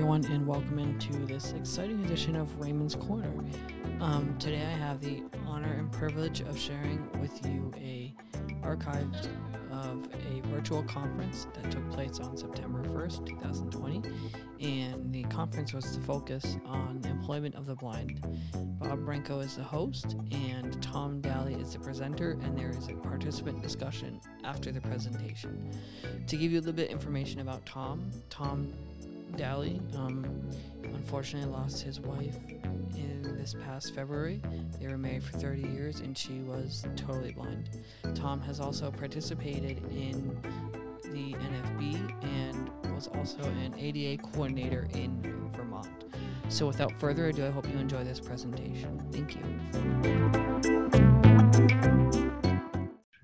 everyone, and welcome into this exciting edition of Raymond's Corner. Um, today, I have the honor and privilege of sharing with you a archived of a virtual conference that took place on September 1st, 2020, and the conference was to focus on employment of the blind. Bob Branco is the host, and Tom Daly is the presenter, and there is a participant discussion after the presentation. To give you a little bit information about Tom, Tom Daly um, unfortunately lost his wife in this past February. They were married for 30 years and she was totally blind. Tom has also participated in the NFB and was also an ADA coordinator in Vermont. So without further ado, I hope you enjoy this presentation. Thank you.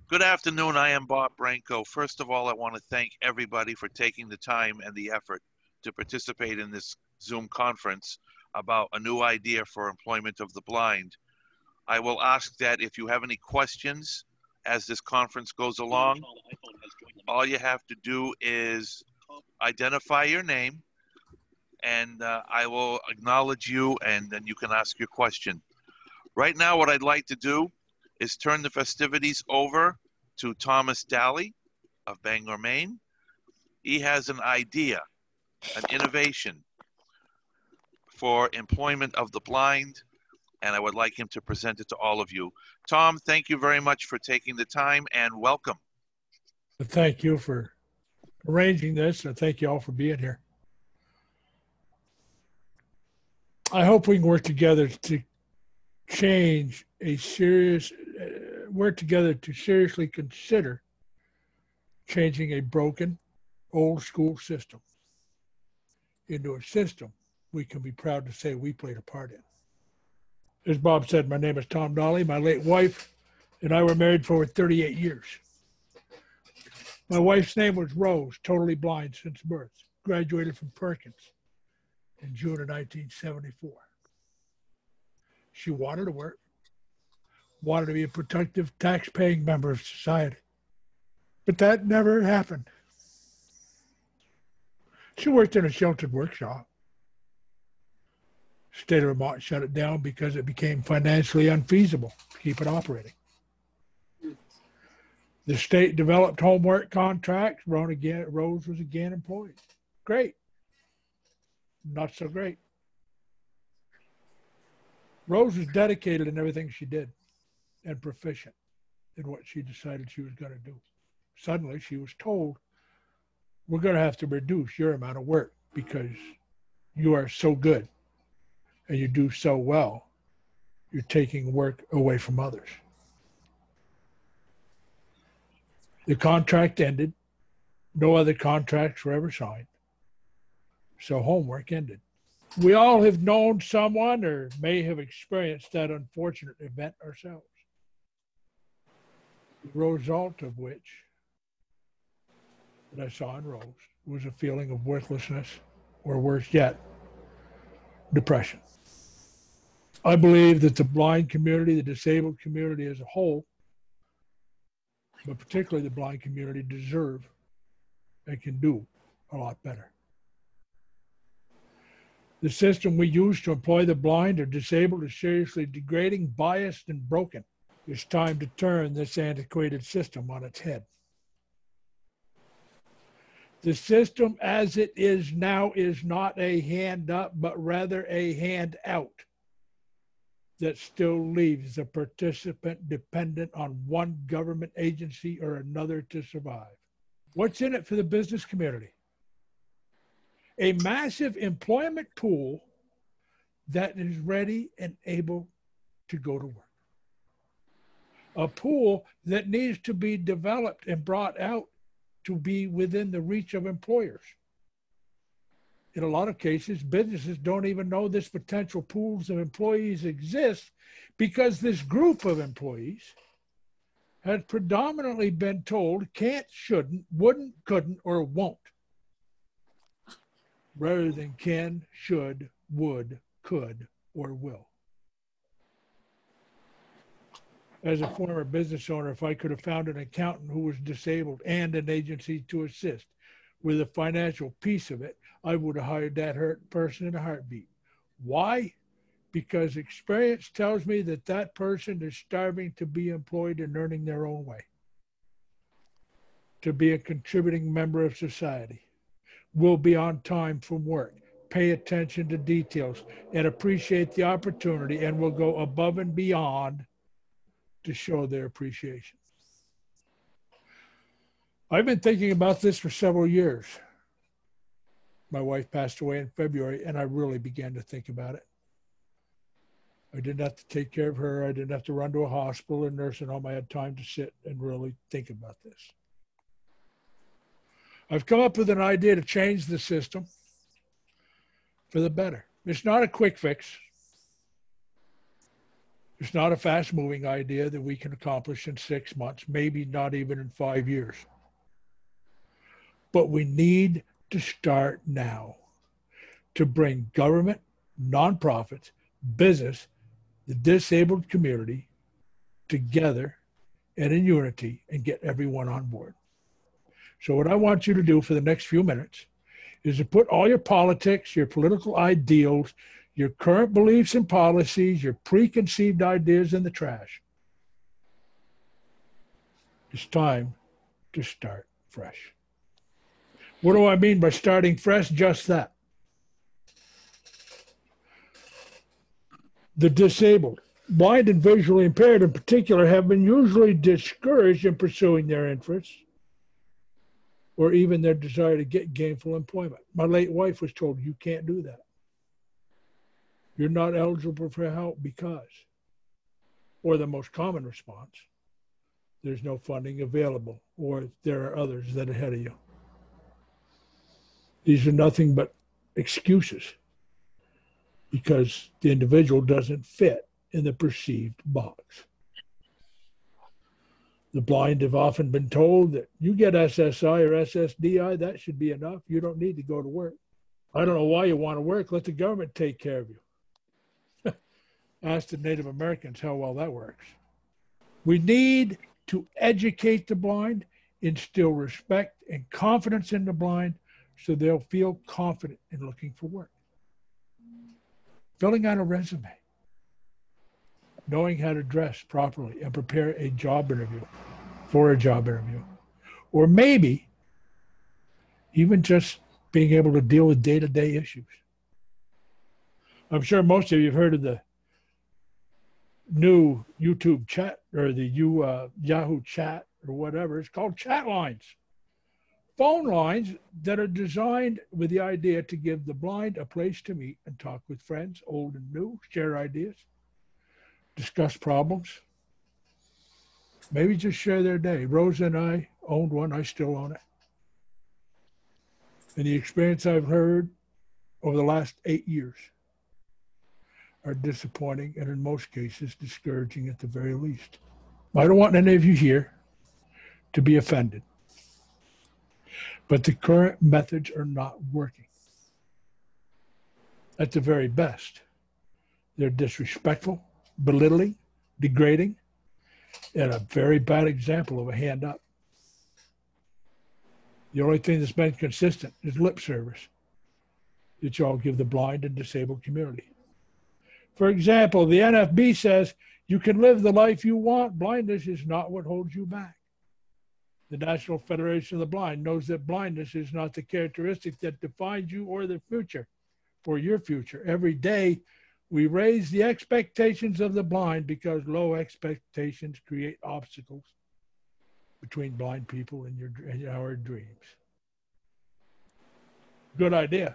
Good afternoon. I am Bob Branco. First of all, I want to thank everybody for taking the time and the effort to participate in this Zoom conference about a new idea for employment of the blind. I will ask that if you have any questions as this conference goes along, all you have to do is identify your name and uh, I will acknowledge you and then you can ask your question. Right now, what I'd like to do is turn the festivities over to Thomas Daly of Bangor, Maine. He has an idea an innovation for employment of the blind, and I would like him to present it to all of you. Tom, thank you very much for taking the time and welcome. Thank you for arranging this, and thank you all for being here. I hope we can work together to change a serious, uh, work together to seriously consider changing a broken old school system into a system we can be proud to say we played a part in. As Bob said, my name is Tom Daly. My late wife and I were married for 38 years. My wife's name was Rose, totally blind since birth, graduated from Perkins in June of 1974. She wanted to work, wanted to be a productive, tax paying member of society. But that never happened. She worked in a sheltered workshop. State of Vermont shut it down because it became financially unfeasible to keep it operating. The state developed homework contracts. again, Rose was again employed. Great. Not so great. Rose was dedicated in everything she did and proficient in what she decided she was going to do. Suddenly, she was told we're going to have to reduce your amount of work because you are so good and you do so well. You're taking work away from others. The contract ended. No other contracts were ever signed. So homework ended. We all have known someone or may have experienced that unfortunate event ourselves. The result of which that I saw in Rose was a feeling of worthlessness, or worse yet, depression. I believe that the blind community, the disabled community as a whole, but particularly the blind community, deserve and can do a lot better. The system we use to employ the blind or disabled is seriously degrading, biased, and broken. It's time to turn this antiquated system on its head. The system as it is now is not a hand up, but rather a hand out that still leaves the participant dependent on one government agency or another to survive. What's in it for the business community? A massive employment pool that is ready and able to go to work. A pool that needs to be developed and brought out to be within the reach of employers. In a lot of cases, businesses don't even know this potential pools of employees exist because this group of employees has predominantly been told can't, shouldn't, wouldn't, couldn't, or won't, rather than can, should, would, could, or will. As a former business owner if I could have found an accountant who was disabled and an agency to assist. with the financial piece of it, I would have hired that hurt person in a heartbeat. Why? Because experience tells me that that person is starving to be employed and earning their own way, to be a contributing member of society, will be on time from work, pay attention to details, and appreciate the opportunity, and will go above and beyond to show their appreciation. I've been thinking about this for several years. My wife passed away in February, and I really began to think about it. I didn't have to take care of her. I didn't have to run to a hospital or nursing home. I had time to sit and really think about this. I've come up with an idea to change the system for the better. It's not a quick fix. It's not a fast moving idea that we can accomplish in six months, maybe not even in five years. But we need to start now to bring government, nonprofits, business, the disabled community together and in unity and get everyone on board. So, what I want you to do for the next few minutes is to put all your politics, your political ideals, your current beliefs and policies, your preconceived ideas in the trash. It's time to start fresh. What do I mean by starting fresh? Just that. The disabled, blind and visually impaired in particular, have been usually discouraged in pursuing their interests or even their desire to get gainful employment. My late wife was told, You can't do that. You're not eligible for help because, or the most common response, there's no funding available, or there are others that are ahead of you. These are nothing but excuses because the individual doesn't fit in the perceived box. The blind have often been told that you get SSI or SSDI, that should be enough. You don't need to go to work. I don't know why you want to work. Let the government take care of you. Ask the Native Americans how well that works. We need to educate the blind, instill respect and confidence in the blind so they'll feel confident in looking for work. Filling out a resume, knowing how to dress properly and prepare a job interview for a job interview. Or maybe even just being able to deal with day to day issues. I'm sure most of you have heard of the new YouTube chat or the U, uh, Yahoo chat or whatever. It's called chat lines. Phone lines that are designed with the idea to give the blind a place to meet and talk with friends, old and new, share ideas, discuss problems, maybe just share their day. Rosa and I owned one, I still own it. And the experience I've heard over the last eight years are disappointing and in most cases discouraging at the very least. I don't want any of you here to be offended. But the current methods are not working. At the very best, they're disrespectful, belittling, degrading, and a very bad example of a hand up. The only thing that's been consistent is lip service that y'all give the blind and disabled community. For example, the NFB says you can live the life you want. Blindness is not what holds you back. The National Federation of the Blind knows that blindness is not the characteristic that defines you or the future or your future. Every day, we raise the expectations of the blind because low expectations create obstacles between blind people and, your, and our dreams. Good idea.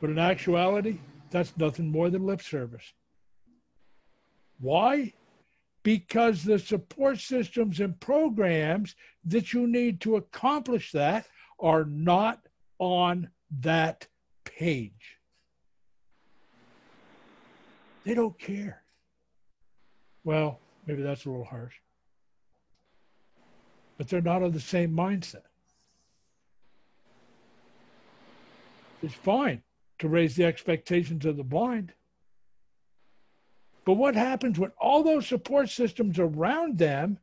But in actuality, that's nothing more than lip service. Why? Because the support systems and programs that you need to accomplish that are not on that page. They don't care. Well, maybe that's a little harsh. But they're not of the same mindset. It's fine to raise the expectations of the blind. But what happens when all those support systems around them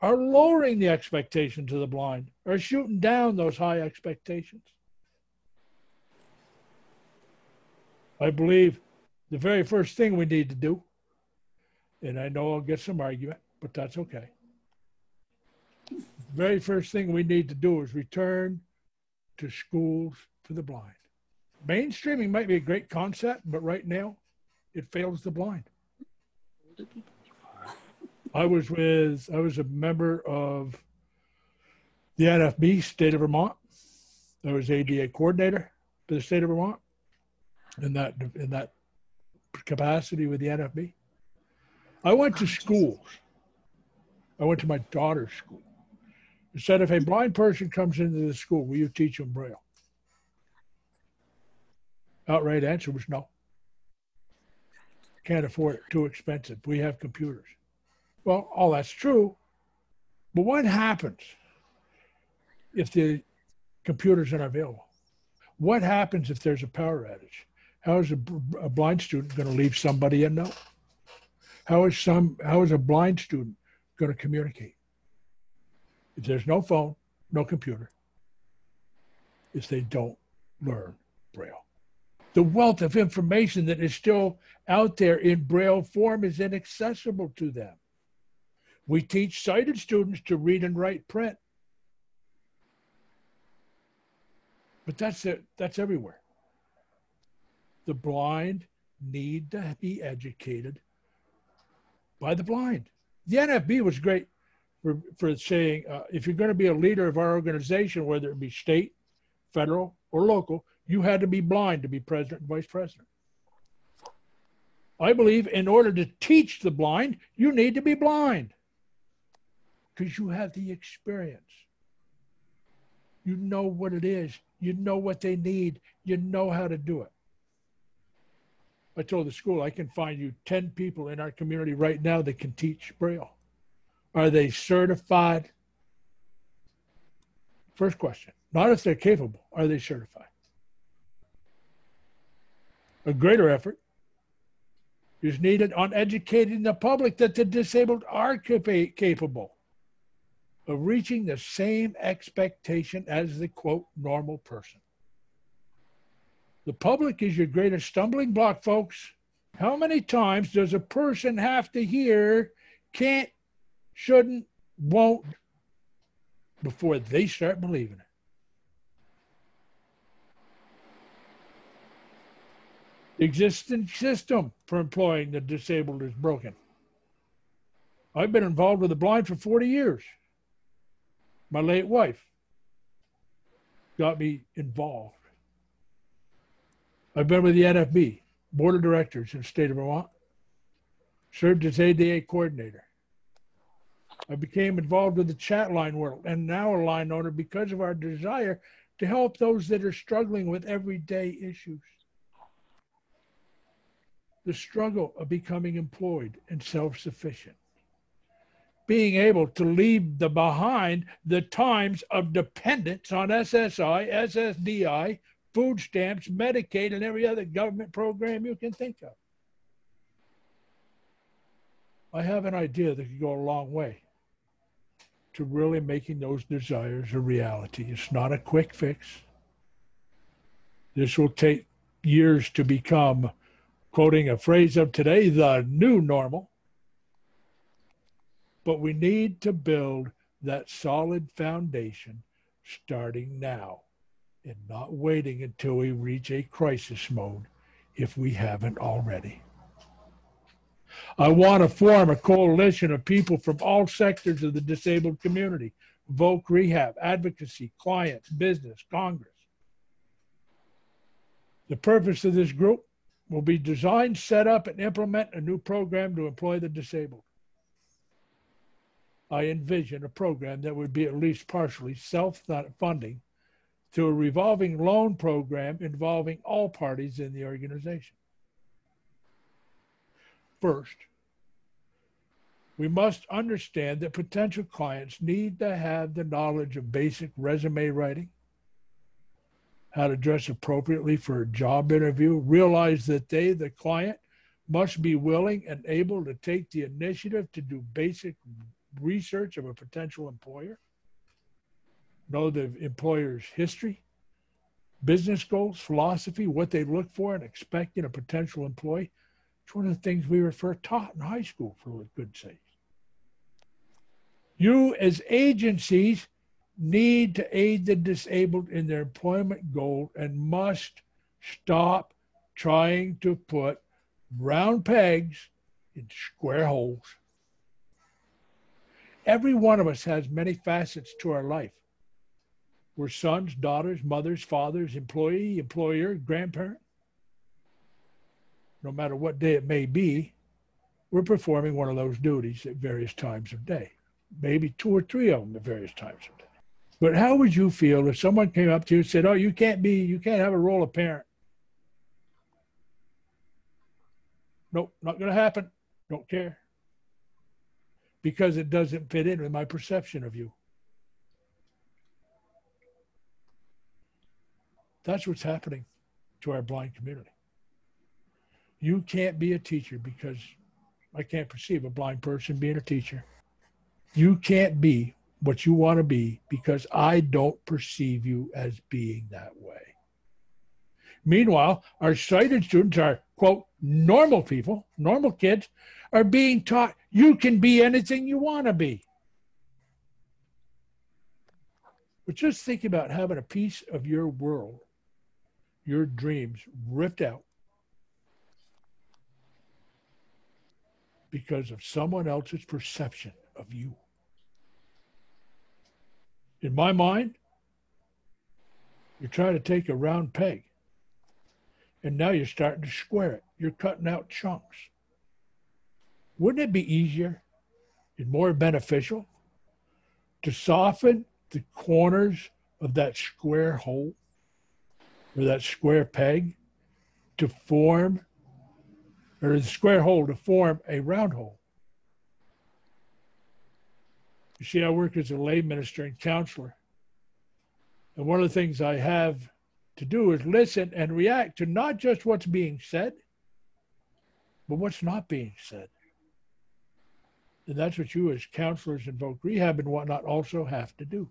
are lowering the expectations of the blind, are shooting down those high expectations. I believe the very first thing we need to do, and I know I'll get some argument, but that's okay. The very first thing we need to do is return to schools for the blind. Mainstreaming might be a great concept, but right now it fails the blind. I was with, I was a member of the NFB, state of Vermont. I was ADA coordinator for the state of Vermont in that, in that capacity with the NFB. I went to schools. I went to my daughter's school. I said, if a blind person comes into the school, will you teach them Braille? Outright answer was no. Can't afford it, too expensive. We have computers. Well, all that's true. But what happens if the computers aren't available? What happens if there's a power outage? How is a, a blind student going to leave somebody a note? How is some how is a blind student going to communicate? If there's no phone, no computer, if they don't learn Braille. The wealth of information that is still out there in Braille form is inaccessible to them. We teach sighted students to read and write print. But that's it, that's everywhere. The blind need to be educated by the blind. The NFB was great for, for saying uh, if you're going to be a leader of our organization, whether it be state, federal, or local, you had to be blind to be president and vice president. I believe in order to teach the blind, you need to be blind because you have the experience. You know what it is, you know what they need, you know how to do it. I told the school I can find you 10 people in our community right now that can teach Braille. Are they certified? First question. Not if they're capable. Are they certified? A greater effort is needed on educating the public that the disabled are capable of reaching the same expectation as the quote normal person. The public is your greatest stumbling block, folks. How many times does a person have to hear can't, shouldn't, won't before they start believing it? The existing system for employing the disabled is broken. I've been involved with the blind for 40 years. My late wife got me involved. I've been with the NFB, Board of Directors in the state of Vermont, served as ADA coordinator. I became involved with the chat line world and now a line owner because of our desire to help those that are struggling with everyday issues. The struggle of becoming employed and self sufficient. Being able to leave the behind the times of dependence on SSI, SSDI, food stamps, Medicaid, and every other government program you can think of. I have an idea that could go a long way to really making those desires a reality. It's not a quick fix. This will take years to become, quoting a phrase of today, the new normal. But we need to build that solid foundation starting now and not waiting until we reach a crisis mode if we haven't already. I want to form a coalition of people from all sectors of the disabled community Voc Rehab, advocacy, clients, business, Congress. The purpose of this group will be designed, set up, and implement a new program to employ the disabled. I envision a program that would be at least partially self funding through a revolving loan program involving all parties in the organization. First, we must understand that potential clients need to have the knowledge of basic resume writing, how to dress appropriately for a job interview, realize that they, the client, must be willing and able to take the initiative to do basic research of a potential employer, know the employer's history, business goals, philosophy, what they look for and expect in a potential employee. It's one of the things we refer taught in high school, for good sake. You, as agencies, need to aid the disabled in their employment goal and must stop trying to put round pegs in square holes. Every one of us has many facets to our life. We're sons, daughters, mothers, fathers, employee, employer, grandparent. No matter what day it may be, we're performing one of those duties at various times of day, maybe two or three of them at various times of day. But how would you feel if someone came up to you and said, Oh, you can't be, you can't have a role of parent? Nope, not going to happen. Don't care. Because it doesn't fit in with my perception of you. That's what's happening to our blind community. You can't be a teacher because I can't perceive a blind person being a teacher. You can't be what you want to be because I don't perceive you as being that way. Meanwhile, our sighted students are, quote, normal people, normal kids, are being taught you can be anything you want to be. But just think about having a piece of your world, your dreams ripped out because of someone else's perception of you. In my mind, you're trying to take a round peg and now you're starting to square it. You're cutting out chunks. Wouldn't it be easier and more beneficial to soften the corners of that square hole or that square peg to form, or the square hole to form a round hole? You see, I work as a lay minister and counselor. And one of the things I have to do is listen and react to not just what's being said, but what's not being said. And that's what you, as counselors in voc rehab and whatnot, also have to do.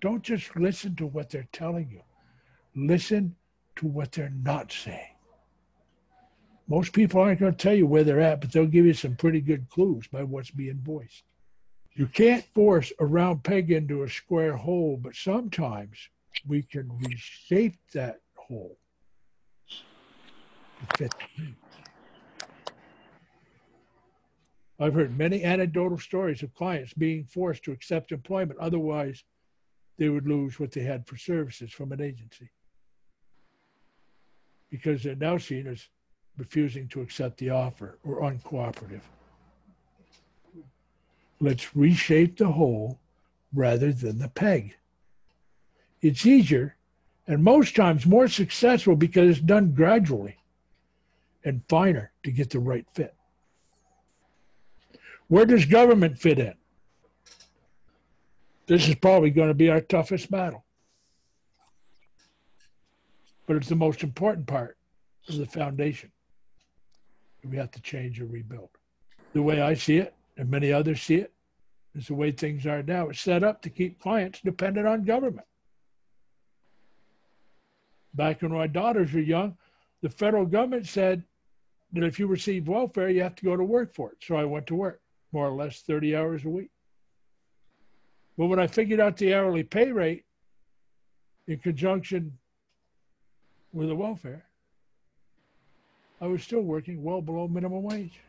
Don't just listen to what they're telling you, listen to what they're not saying. Most people aren't going to tell you where they're at, but they'll give you some pretty good clues by what's being voiced. You can't force a round peg into a square hole, but sometimes we can reshape that hole. I've heard many anecdotal stories of clients being forced to accept employment, otherwise, they would lose what they had for services from an agency because they're now seen as refusing to accept the offer or uncooperative. Let's reshape the hole rather than the peg. It's easier and most times more successful because it's done gradually and finer to get the right fit. Where does government fit in? This is probably going to be our toughest battle. But it's the most important part of the foundation. We have to change or rebuild. The way I see it, and many others see it as the way things are now. It's set up to keep clients dependent on government. Back when my daughters were young, the federal government said that if you receive welfare, you have to go to work for it. So I went to work, more or less 30 hours a week. But when I figured out the hourly pay rate in conjunction with the welfare, I was still working well below minimum wage.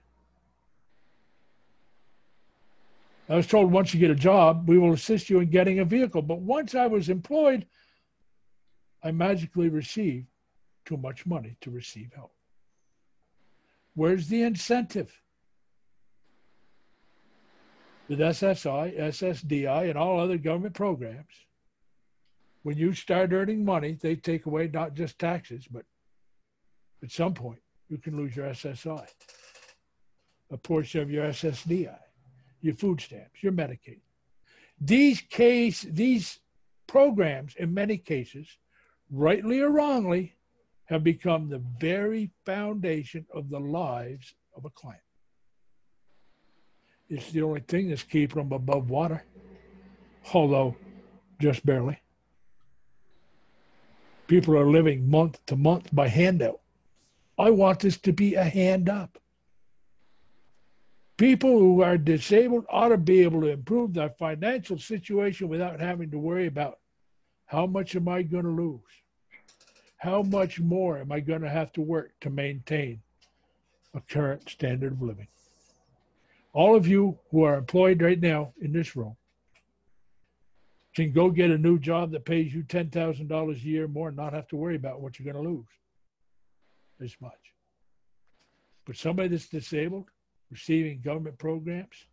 I was told once you get a job, we will assist you in getting a vehicle. But once I was employed, I magically received too much money to receive help. Where's the incentive? With SSI, SSDI, and all other government programs, when you start earning money, they take away not just taxes, but at some point you can lose your SSI, a portion of your SSDI, your food stamps, your Medicaid. These case, these programs, in many cases, rightly or wrongly, have become the very foundation of the lives of a client. It's the only thing that's keeping them above water, although just barely. People are living month to month by handout. I want this to be a hand up. People who are disabled ought to be able to improve their financial situation without having to worry about how much am I going to lose? How much more am I going to have to work to maintain a current standard of living? All of you who are employed right now in this room can go get a new job that pays you $10,000 a year more and not have to worry about what you're going to lose as much. But somebody that's disabled, receiving government programs,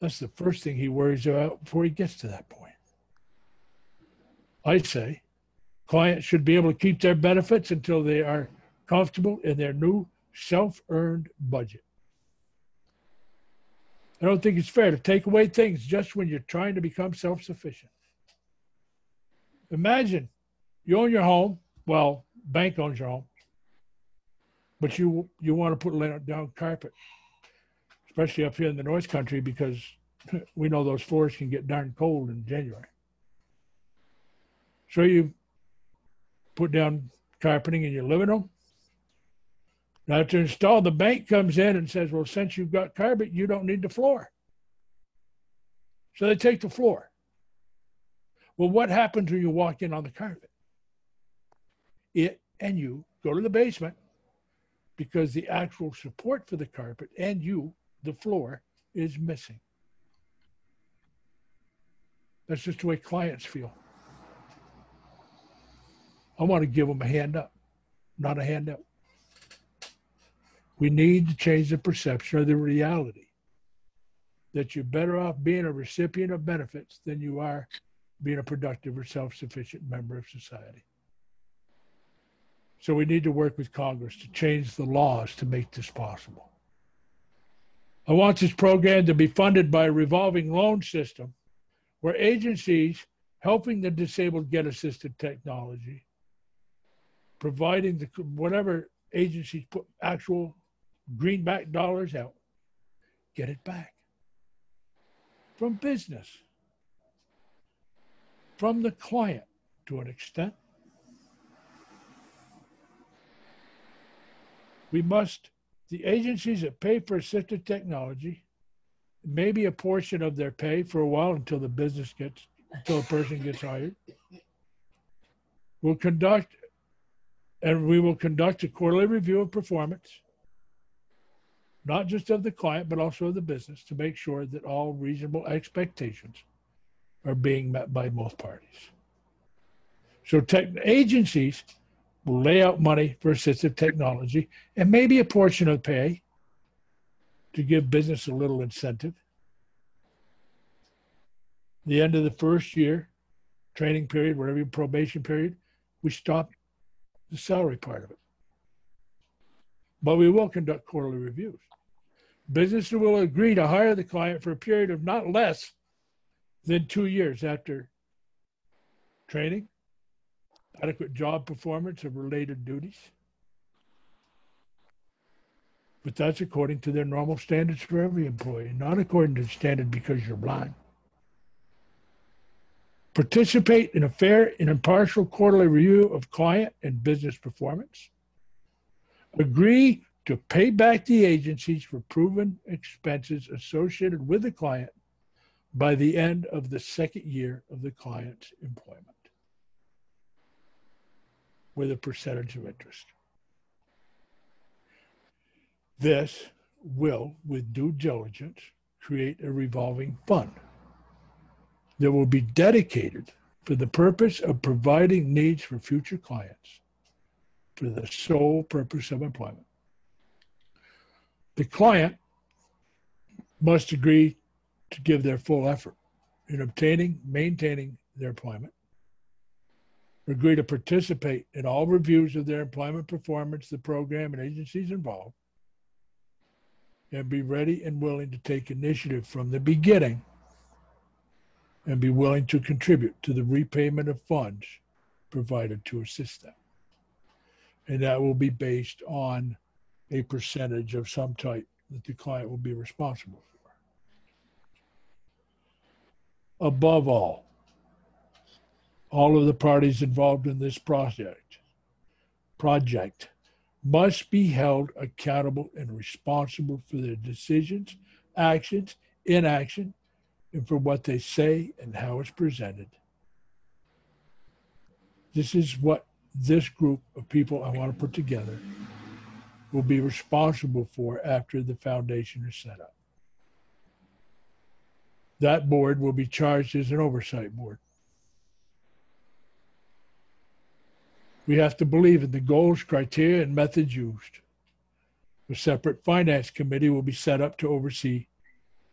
that's the first thing he worries about before he gets to that point. I say clients should be able to keep their benefits until they are comfortable in their new self earned budget. I don't think it's fair to take away things just when you're trying to become self sufficient. Imagine you own your home. Well, bank owns your home, but you you want to put down carpet, especially up here in the North Country because we know those floors can get darn cold in January. So you put down carpeting in your living room, now, to install, the bank comes in and says, well, since you've got carpet, you don't need the floor. So they take the floor. Well, what happens when you walk in on the carpet? It and you go to the basement because the actual support for the carpet and you, the floor, is missing. That's just the way clients feel. I want to give them a hand up, not a hand up. We need to change the perception of the reality that you're better off being a recipient of benefits than you are being a productive or self sufficient member of society. So we need to work with Congress to change the laws to make this possible. I want this program to be funded by a revolving loan system where agencies helping the disabled get assisted technology, providing the whatever agencies put actual greenback dollars out, get it back from business, from the client to an extent. We must, the agencies that pay for assistive technology, maybe a portion of their pay for a while until the business gets, until a person gets hired, will conduct, and we will conduct a quarterly review of performance not just of the client, but also of the business to make sure that all reasonable expectations are being met by both parties. So tech agencies will lay out money for assistive technology and maybe a portion of pay to give business a little incentive. The end of the first year, training period, whatever probation period, we stop the salary part of it. But we will conduct quarterly reviews. Business will agree to hire the client for a period of not less than two years after training, adequate job performance of related duties. But that's according to their normal standards for every employee, not according to the standard because you're blind. Participate in a fair and impartial quarterly review of client and business performance. Agree to pay back the agencies for proven expenses associated with the client by the end of the second year of the client's employment with a percentage of interest. This will, with due diligence, create a revolving fund that will be dedicated for the purpose of providing needs for future clients for the sole purpose of employment. The client must agree to give their full effort in obtaining, maintaining their employment, agree to participate in all reviews of their employment performance, the program, and agencies involved, and be ready and willing to take initiative from the beginning and be willing to contribute to the repayment of funds provided to assist them. And that will be based on a percentage of some type that the client will be responsible for. Above all, all of the parties involved in this project project must be held accountable and responsible for their decisions, actions, inaction, and for what they say and how it's presented. This is what this group of people I want to put together will be responsible for after the foundation is set up. That board will be charged as an oversight board. We have to believe in the goals, criteria, and methods used. A separate finance committee will be set up to oversee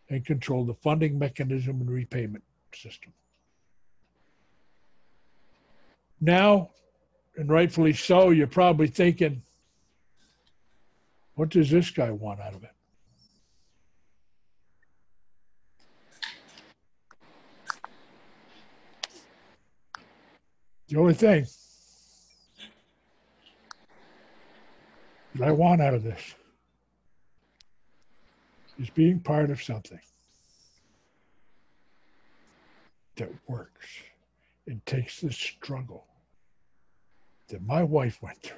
and control the funding mechanism and repayment system. Now, and rightfully so, you're probably thinking, what does this guy want out of it? The only thing that I want out of this is being part of something that works and takes the struggle that my wife went through.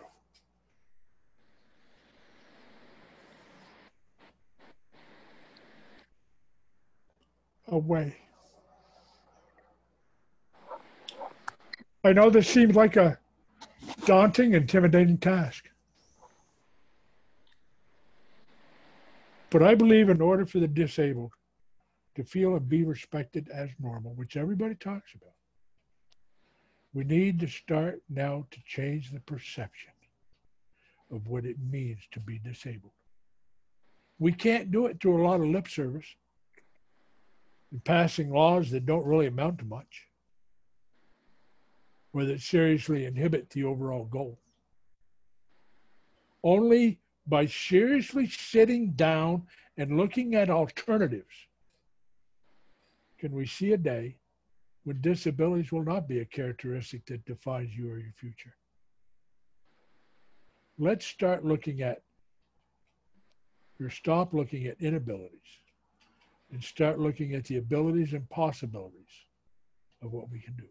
Away. I know this seems like a daunting, intimidating task. But I believe in order for the disabled to feel and be respected as normal, which everybody talks about, we need to start now to change the perception of what it means to be disabled. We can't do it through a lot of lip service and passing laws that don't really amount to much or that seriously inhibit the overall goal. Only by seriously sitting down and looking at alternatives can we see a day when disabilities will not be a characteristic that defines you or your future. Let's start looking at or stop looking at inabilities and start looking at the abilities and possibilities of what we can do.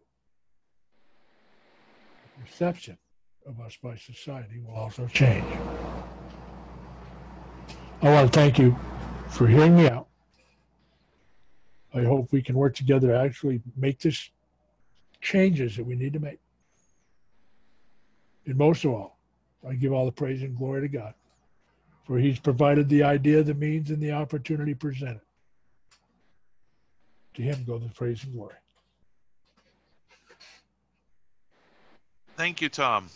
The perception of us by society will also change. I want to thank you for hearing me out. I hope we can work together to actually make this changes that we need to make. And most of all, I give all the praise and glory to God, for He's provided the idea, the means, and the opportunity presented. To Him go the praise and glory. Thank you, Tom.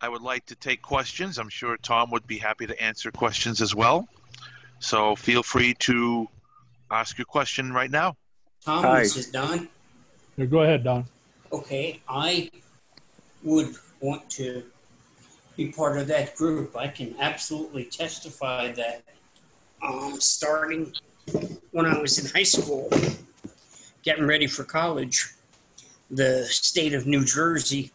I would like to take questions. I'm sure Tom would be happy to answer questions as well. So feel free to ask your question right now. Tom, Hi. this is Don. Yeah, go ahead, Don. Okay, I would want to be part of that group. I can absolutely testify that um, starting when I was in high school, getting ready for college, the state of New Jersey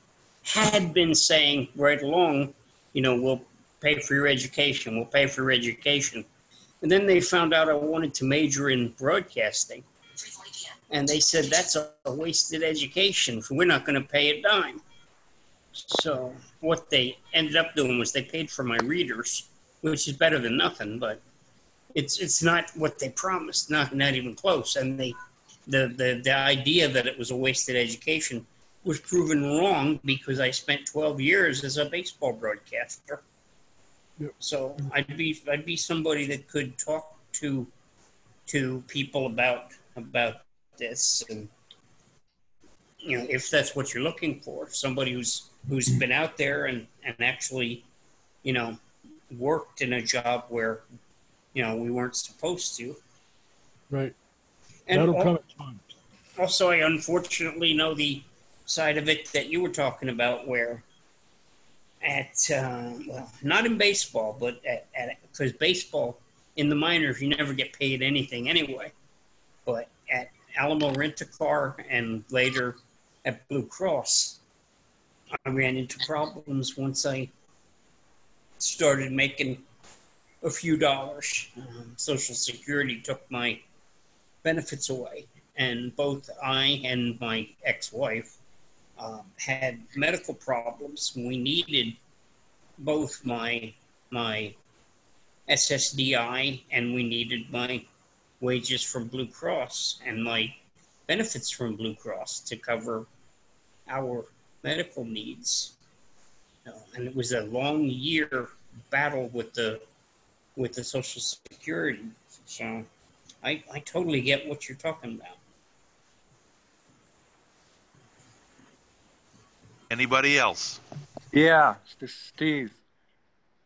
had been saying right along, you know, we'll pay for your education, we'll pay for your education. And then they found out I wanted to major in broadcasting. And they said, that's a wasted education. We're not going to pay a dime. So what they ended up doing was they paid for my readers, which is better than nothing, but it's it's not what they promised, not not even close. And they the the, the idea that it was a wasted education was proven wrong because I spent 12 years as a baseball broadcaster. Yep. So I'd be I'd be somebody that could talk to to people about about this and you know if that's what you're looking for somebody who's who's been out there and and actually you know worked in a job where you know we weren't supposed to Right. and That'll come at times. also i unfortunately know the side of it that you were talking about where at uh, well not in baseball but at because baseball in the minors you never get paid anything anyway. But at alamo rent a car and later at blue cross i ran into problems once i started making a few dollars. Um, social security took my benefits away and both I and my ex-wife um, had medical problems. We needed both my my SSDI and we needed my wages from Blue Cross and my benefits from Blue Cross to cover our medical needs. Uh, and it was a long year battle with the with the Social Security. So I, I totally get what you're talking about. Anybody else? Yeah, Steve.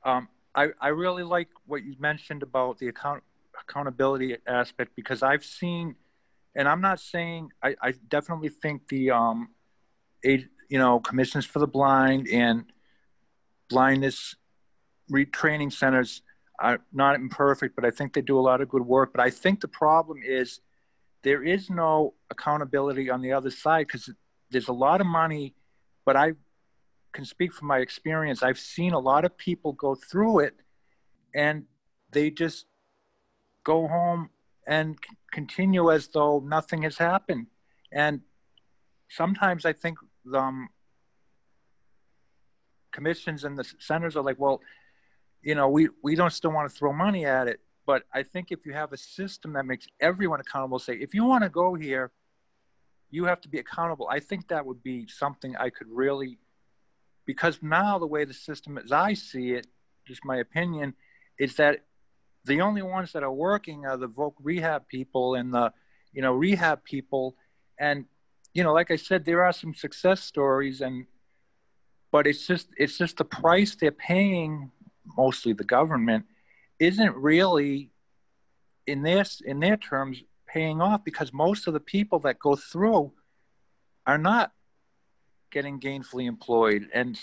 Um, I, I really like what you mentioned about the account accountability aspect because I've seen, and I'm not saying I, I definitely think the um, a, you know commissions for the blind and blindness retraining centers are not imperfect, but I think they do a lot of good work. But I think the problem is there is no accountability on the other side because there's a lot of money, but I can speak from my experience. I've seen a lot of people go through it and they just go home and continue as though nothing has happened. And sometimes I think um, commissions and the centers are like, well, you know, we, we don't still want to throw money at it. But I think if you have a system that makes everyone accountable, say, if you want to go here, you have to be accountable. I think that would be something I could really, because now the way the system, as I see it, just my opinion, is that the only ones that are working are the voc rehab people and the, you know, rehab people. And, you know, like I said, there are some success stories and, but it's just, it's just the price they're paying mostly the government, isn't really in this in their terms paying off because most of the people that go through are not getting gainfully employed. And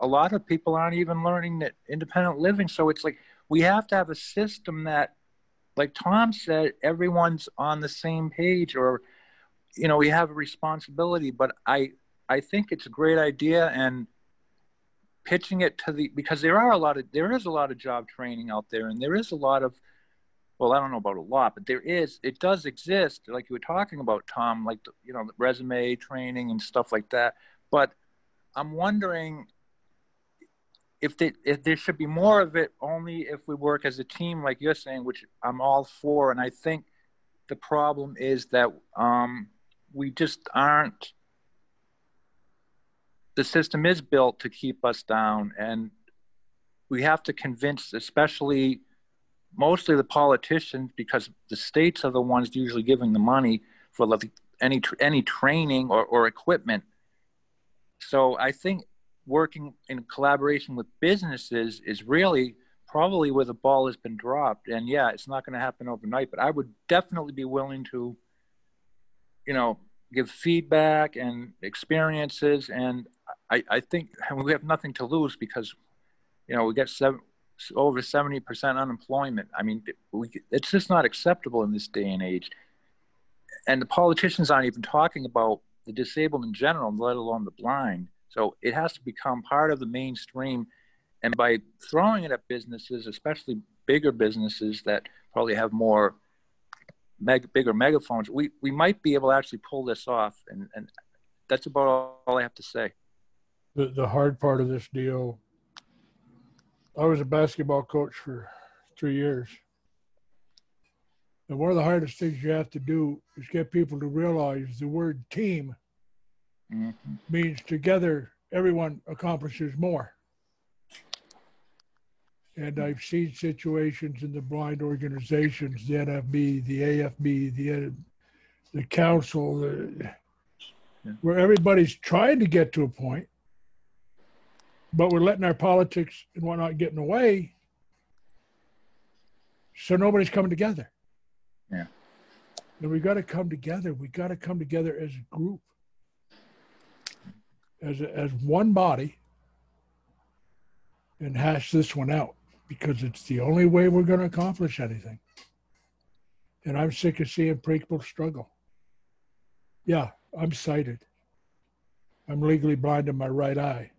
a lot of people aren't even learning that independent living. So it's like we have to have a system that like tom said everyone's on the same page or you know we have a responsibility. But i i think it's a great idea and pitching it to the because there are a lot of there is a lot of job training out there and there is a lot of well i don't know about a lot but there is it does exist like you were talking about tom like you know resume training and stuff like that. But i'm wondering if, they, if there should be more of it only if we work as a team like you're saying which i'm all for. And i think the problem is that um, we just aren't the system is built to keep us down. And we have to convince especially mostly the politicians because the states are the ones usually giving the money for any any training or, or equipment. So i think working in collaboration with businesses is really probably where the ball has been dropped. And yeah it's not going to happen overnight but i would definitely be willing to you know give feedback and experiences. And I, I think we have nothing to lose because, you know, we get seven, over 70% unemployment. I mean, we, it's just not acceptable in this day and age. And the politicians aren't even talking about the disabled in general, let alone the blind. So it has to become part of the mainstream. And by throwing it at businesses, especially bigger businesses that probably have more meg- bigger megaphones, we, we might be able to actually pull this off. And, and that's about all I have to say the, the hard part of this deal. I was a basketball coach for three years. And one of the hardest things you have to do is get people to realize the word team mm-hmm. means together everyone accomplishes more. And I've seen situations in the blind organizations, the NFB, the AFB, the the council, the, yeah. where everybody's trying to get to a point but we're letting our politics and whatnot get in the way. So nobody's coming together. Yeah. And we got to come together. We got to come together as a group, as a, as one body, and hash this one out because it's the only way we're going to accomplish anything. And I'm sick of seeing people struggle. Yeah, I'm sighted. I'm legally blind in my right eye.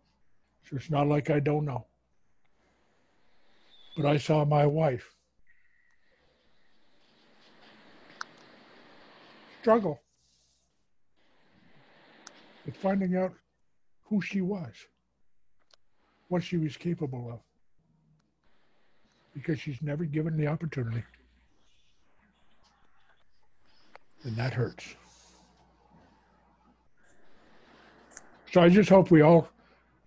So it's not like I don't know. But I saw my wife struggle with finding out who she was, what she was capable of, because she's never given the opportunity. And that hurts. So I just hope we all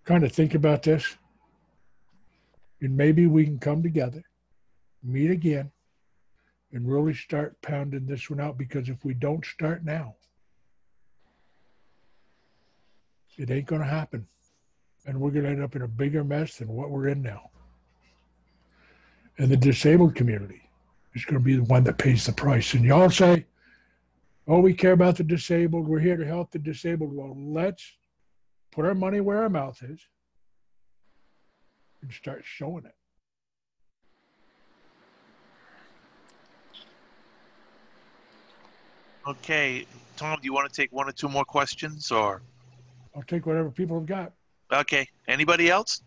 kind of think about this. And maybe we can come together, meet again, and really start pounding this one out because if we don't start now, it ain't going to happen. And we're going to end up in a bigger mess than what we're in now. And the disabled community is going to be the one that pays the price. And y'all say, oh, we care about the disabled. We're here to help the disabled. Well, let's put our money where our mouth is and start showing it. Okay, Tom, do you want to take one or two more questions or? I'll take whatever people have got. Okay, anybody else?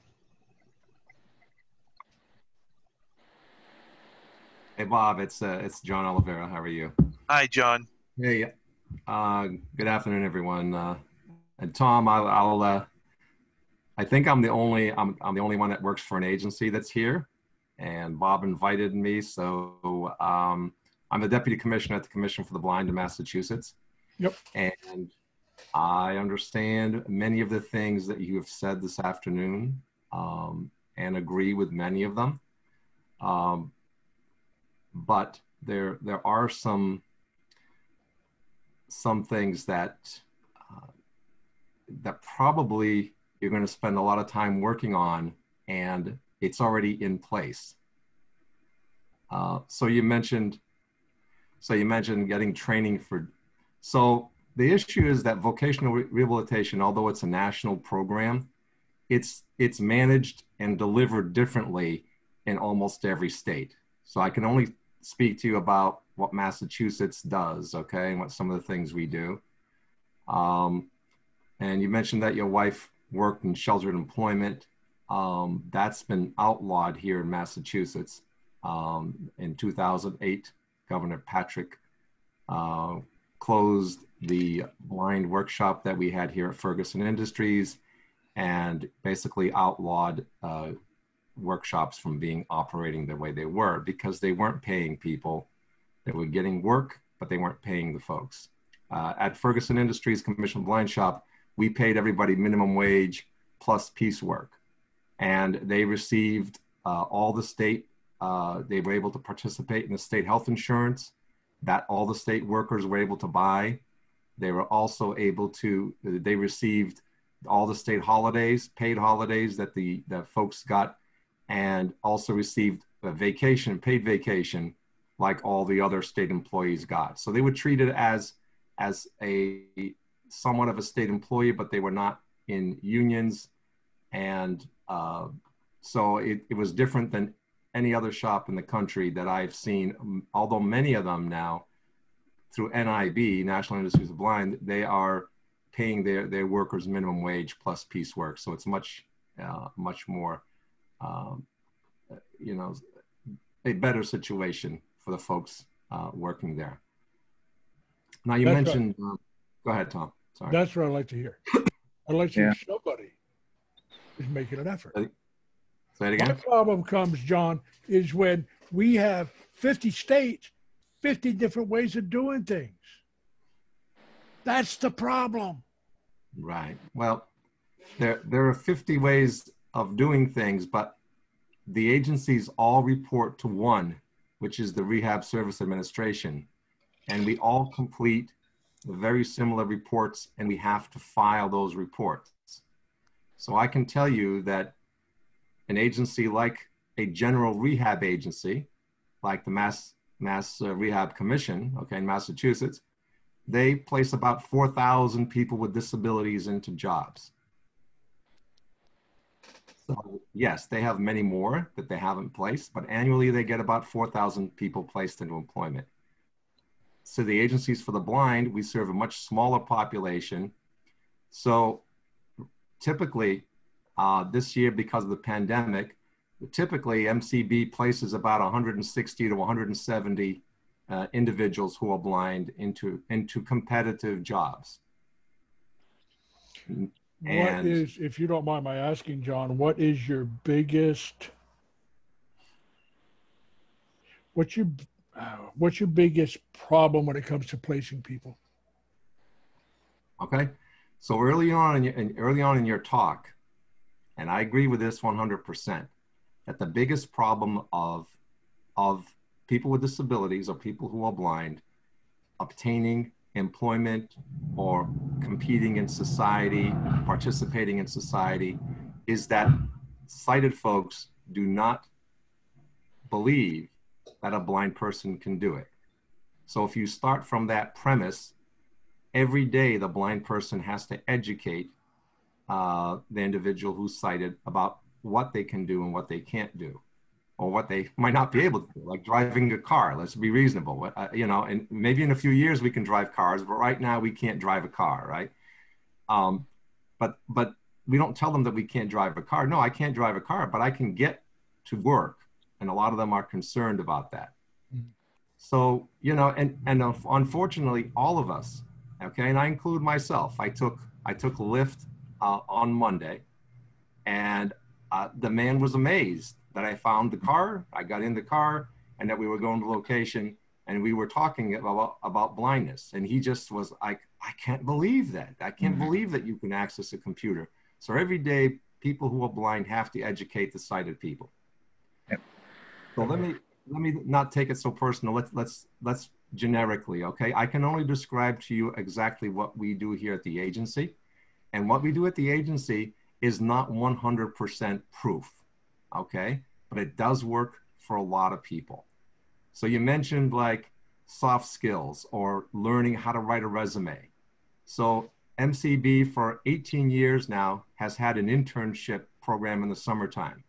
Hey Bob, it's uh, it's John Oliveira. How are you? Hi, John. Hey, uh, good afternoon, everyone. Uh, and Tom, I'll, I'll uh, I think I'm the only I'm I'm the only one that works for an agency that's here, and Bob invited me, so um, I'm the deputy commissioner at the Commission for the Blind in Massachusetts. Yep. And I understand many of the things that you have said this afternoon, um, and agree with many of them. Um, but there there are some some things that that probably you're going to spend a lot of time working on and it's already in place uh, so you mentioned so you mentioned getting training for so the issue is that vocational re- rehabilitation although it's a national program it's it's managed and delivered differently in almost every state so i can only speak to you about what Massachusetts does, okay, and what some of the things we do. Um, and you mentioned that your wife worked in sheltered employment. Um, that's been outlawed here in Massachusetts. Um, in 2008, Governor Patrick uh, closed the blind workshop that we had here at Ferguson Industries and basically outlawed uh, workshops from being operating the way they were because they weren't paying people. They were getting work, but they weren't paying the folks. Uh, at Ferguson Industries Commission Blind Shop, we paid everybody minimum wage plus piecework. And they received uh, all the state, uh, they were able to participate in the state health insurance that all the state workers were able to buy. They were also able to, they received all the state holidays, paid holidays that the, the folks got and also received a vacation, paid vacation, like all the other state employees got. So they were treated as as a somewhat of a state employee, but they were not in unions, and uh, so it, it was different than any other shop in the country that I've seen. Although many of them now, through NIB, National Industries of Blind, they are paying their their workers minimum wage plus piecework. So it's much uh, much more um, you know, a better situation for the folks uh, working there. Now you That's mentioned, right. um, go ahead, Tom. Sorry. That's what I'd like to hear. I like to yeah. hear somebody is making an effort. Say it again. My problem comes, John, is when we have 50 states, 50 different ways of doing things. That's the problem. Right. Well, there there are 50 ways of doing things, but the agencies all report to one, which is the Rehab Service Administration. And we all complete very similar reports and we have to file those reports. So I can tell you that an agency like a general rehab agency, like the Mass, Mass uh, Rehab Commission, okay, in Massachusetts, they place about 4,000 people with disabilities into jobs. So yes, they have many more that they haven't placed, but annually they get about 4,000 people placed into employment. So the agencies for the blind, we serve a much smaller population. So typically uh, this year, because of the pandemic, typically MCB places about 160 to 170 uh, individuals who are blind into, into competitive jobs. What And- is, if you don't mind my asking, John, what is your biggest, what's your, what's your biggest problem when it comes to placing people? Okay, so early on in your, in, early on in your talk, and I agree with this 100%, that the biggest problem of of people with disabilities or people who are blind obtaining employment or competing in society, participating in society, is that sighted folks do not believe that a blind person can do it. So if you start from that premise, every day the blind person has to educate uh, the individual who's sighted about what they can do and what they can't do or what they might not be able to do like driving a car. Let's be reasonable. Uh, you know and maybe in a few years we can drive cars but right now we can't drive a car right? Um, but but we don't tell them that we can't drive a car. No i can't drive a car but i can get to work and a lot of them are concerned about that so you know and and unfortunately all of us okay and i include myself i took i took lyft uh, on monday and uh, the man was amazed that i found the car i got in the car and that we were going to location and we were talking about about blindness and he just was like i can't believe that i can't Mhm. believe that you can access a computer so every day people who are blind have to educate the sighted people. So let me let me not take it so personal. Let's let's let's generically okay? I can only describe to you exactly what we do here at the agency. And what we do at the agency is not 100% proof okay? But it does work for a lot of people. So you mentioned like soft skills or learning how to write a resume. So mcb for 18 years now has had an internship program in the summertime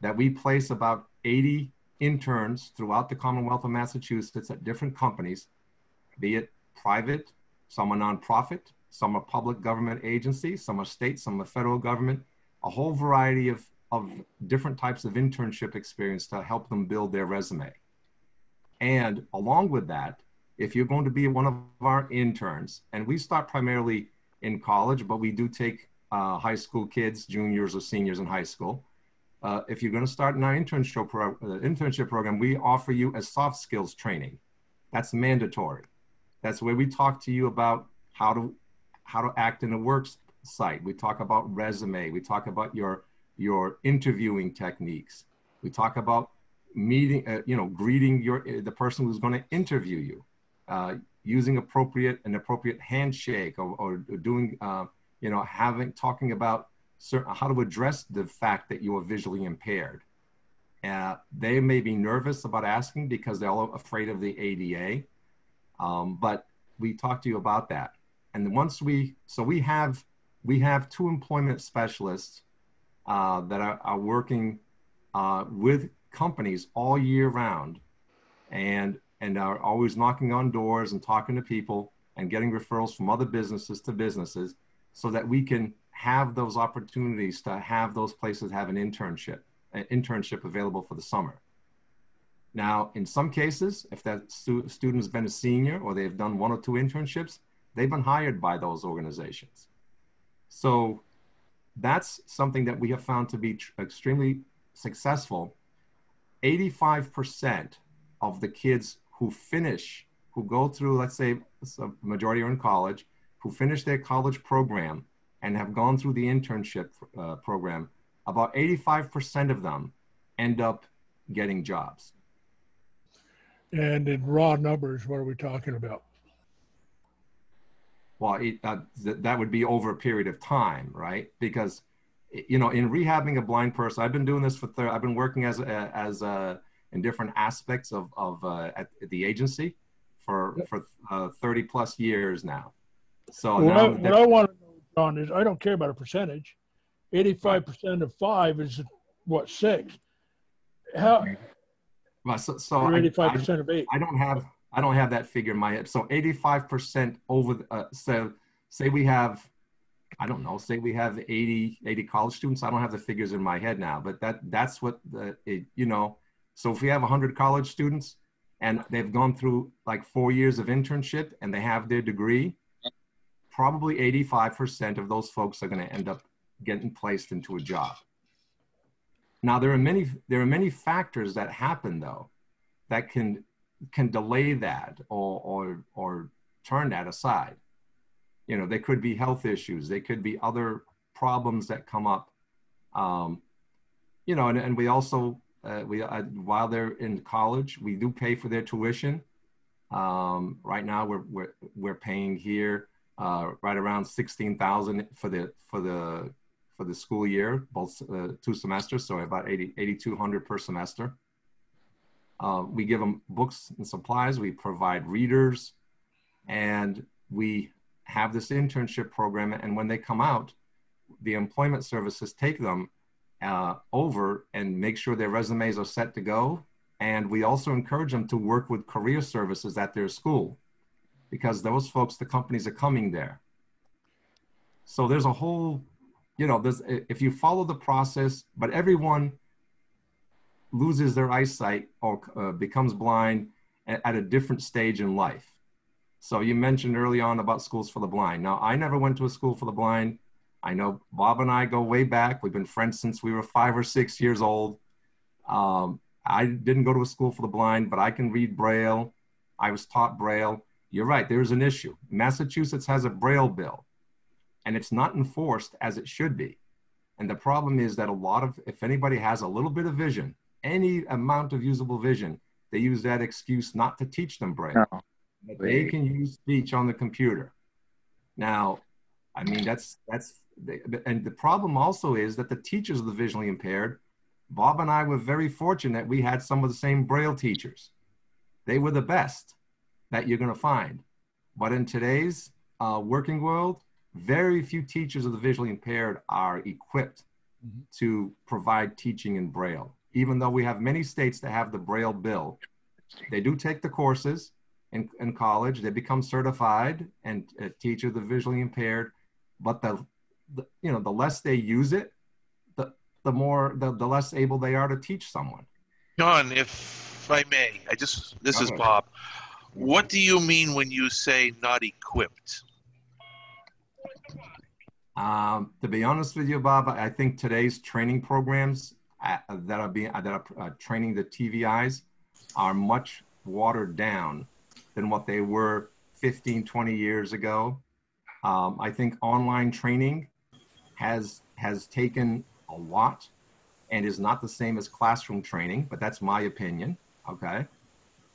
that we place about 80 interns throughout the Commonwealth of Massachusetts at different companies, be it private, some are nonprofit, some are public government agencies, some are state, some are federal government, a whole variety of, of different types of internship experience to help them build their resume. And along with that, if you're going to be one of our interns, and we start primarily in college, but we do take uh, high school kids, juniors or seniors in high school. Uh, if you're going to start in our internship, pro- uh, internship program, we offer you a soft skills training. That's mandatory. That's where we talk to you about how to how to act in a work site. We talk about resume. We talk about your your interviewing techniques. We talk about meeting, uh, you know, greeting your uh, the person who's going to interview you, uh, using appropriate an appropriate handshake or, or doing, uh, you know, having talking about how to address the fact that you are visually impaired. Uh, they may be nervous about asking because they're all afraid of the ADA, um, but we talk to you about that. And once we, so we have we have two employment specialists uh, that are, are working uh, with companies all year round, and and are always knocking on doors and talking to people and getting referrals from other businesses to businesses, so that we can have those opportunities to have those places have an internship, an internship available for the summer. Now, in some cases, if that stu- student's been a senior or they've done one or two internships, they've been hired by those organizations. So that's something that we have found to be tr- extremely successful. 85% of the kids who finish, who go through, let's say, a majority are in college, who finish their college program and have gone through the internship uh, program, about 85% of them end up getting jobs. And in raw numbers, what are we talking about? Well, it, uh, th- that would be over a period of time, right? Because, you know, in rehabbing a blind person, I've been doing this for, thir- I've been working as, a, as a, in different aspects of, of uh, at, the agency for, for uh, 30 plus years now. So I, now what I want to John, is I don't care about a percentage. Eighty-five percent of five is what six? How well, so, so or I- eighty-five I- of eight? I don't have I don't have that figure in my head. So 85% over the- uh, so say we have I don't know, say we have 80 80 college students. I don't have the figures in my head now, but that that's what the it, you know, so if we have 100 college students and they've gone through like 4 years of internship and they have their degree, probably 85% of those folks are going to end up getting placed into a job. Now there are many there are many factors that happen though that can can delay that or or or turn that aside. You know, they could be health issues, they could be other problems that come up. Um, you know, and, and we also uh, we uh, while they're in college, we do pay for their tuition. Um, right now, we're we're we're paying here uh, right around sixteen thousand for the for the for the school year, both uh, two semesters, so about 80, 8,200 per semester. Uh, we give them books and supplies, we provide readers, and we have this internship program. And when they come out, the employment services take them uh, over and make sure their resumes are set to go. And we also encourage them to work with career services at their school because those folks, the companies are coming there. So there's a whole you know, there's, if you follow the process, but everyone loses their eyesight or uh, becomes blind at, a different stage in life. So you mentioned early on about schools for the blind. Now, I never went to a school for the blind. I know Bob and I go way back. We've been friends since we were five or six years old. Um, I didn't go to a school for the blind, but I can read Braille. I was taught Braille. You're right, there's an issue. Massachusetts has a Braille bill and it's not enforced as it should be. And the problem is that a lot of, if anybody has a little bit of vision, any amount of usable vision, they use that excuse not to teach them Braille. No. They can use speech on the computer. Now, I mean, that's, that's, and the problem also is that the teachers of the visually impaired, Bob and I were very fortunate that we had some of the same Braille teachers. They were the best that you're going to find. But in today's uh, working world, very few teachers of the visually impaired are equipped mm-hmm. to provide teaching in Braille. Even though we have many states that have the Braille bill, they do take the courses in, in college. They become certified and uh, teach of the visually impaired. But the, the, you know the less they use it, the the more the, the less able they are to teach someone. John, if I may, I just this okay. is Bob. What do you mean when you say not equipped? Um, to be honest with you, Bob, I think today's training programs uh, that are being that are uh, training the TVIs are much watered down than what they were 15, 20 years ago. Um, I think online training has has taken a lot and is not the same as classroom training, but that's my opinion. Okay,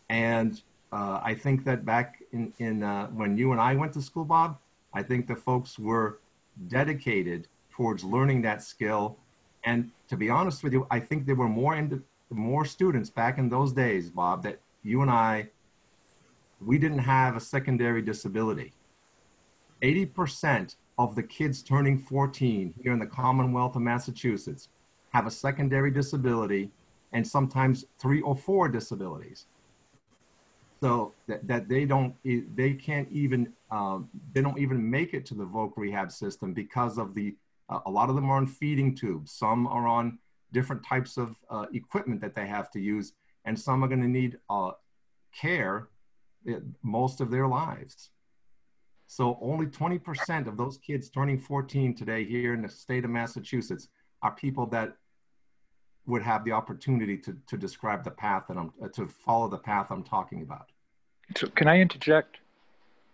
and uh, I think that back in in uh, when you and I went to school, Bob, I think the folks were dedicated towards learning that skill. And to be honest with you, I think there were more into, more students back in those days, Bob, that you and I, we didn't have a secondary disability. 80% of the kids turning 14 here in the Commonwealth of Massachusetts have a secondary disability and sometimes three or four disabilities so that, that they don't they can't even um, they don't even make it to the voc rehab system because of the uh, a lot of them are on feeding tubes. Some are on different types of uh, equipment that they have to use and some are going to need uh, care uh, most of their lives. So only 20% of those kids turning 14 today here in the state of massachusetts are people that would have the opportunity to, to describe the path that I'm uh, to follow the path I'm talking about. So can I interject?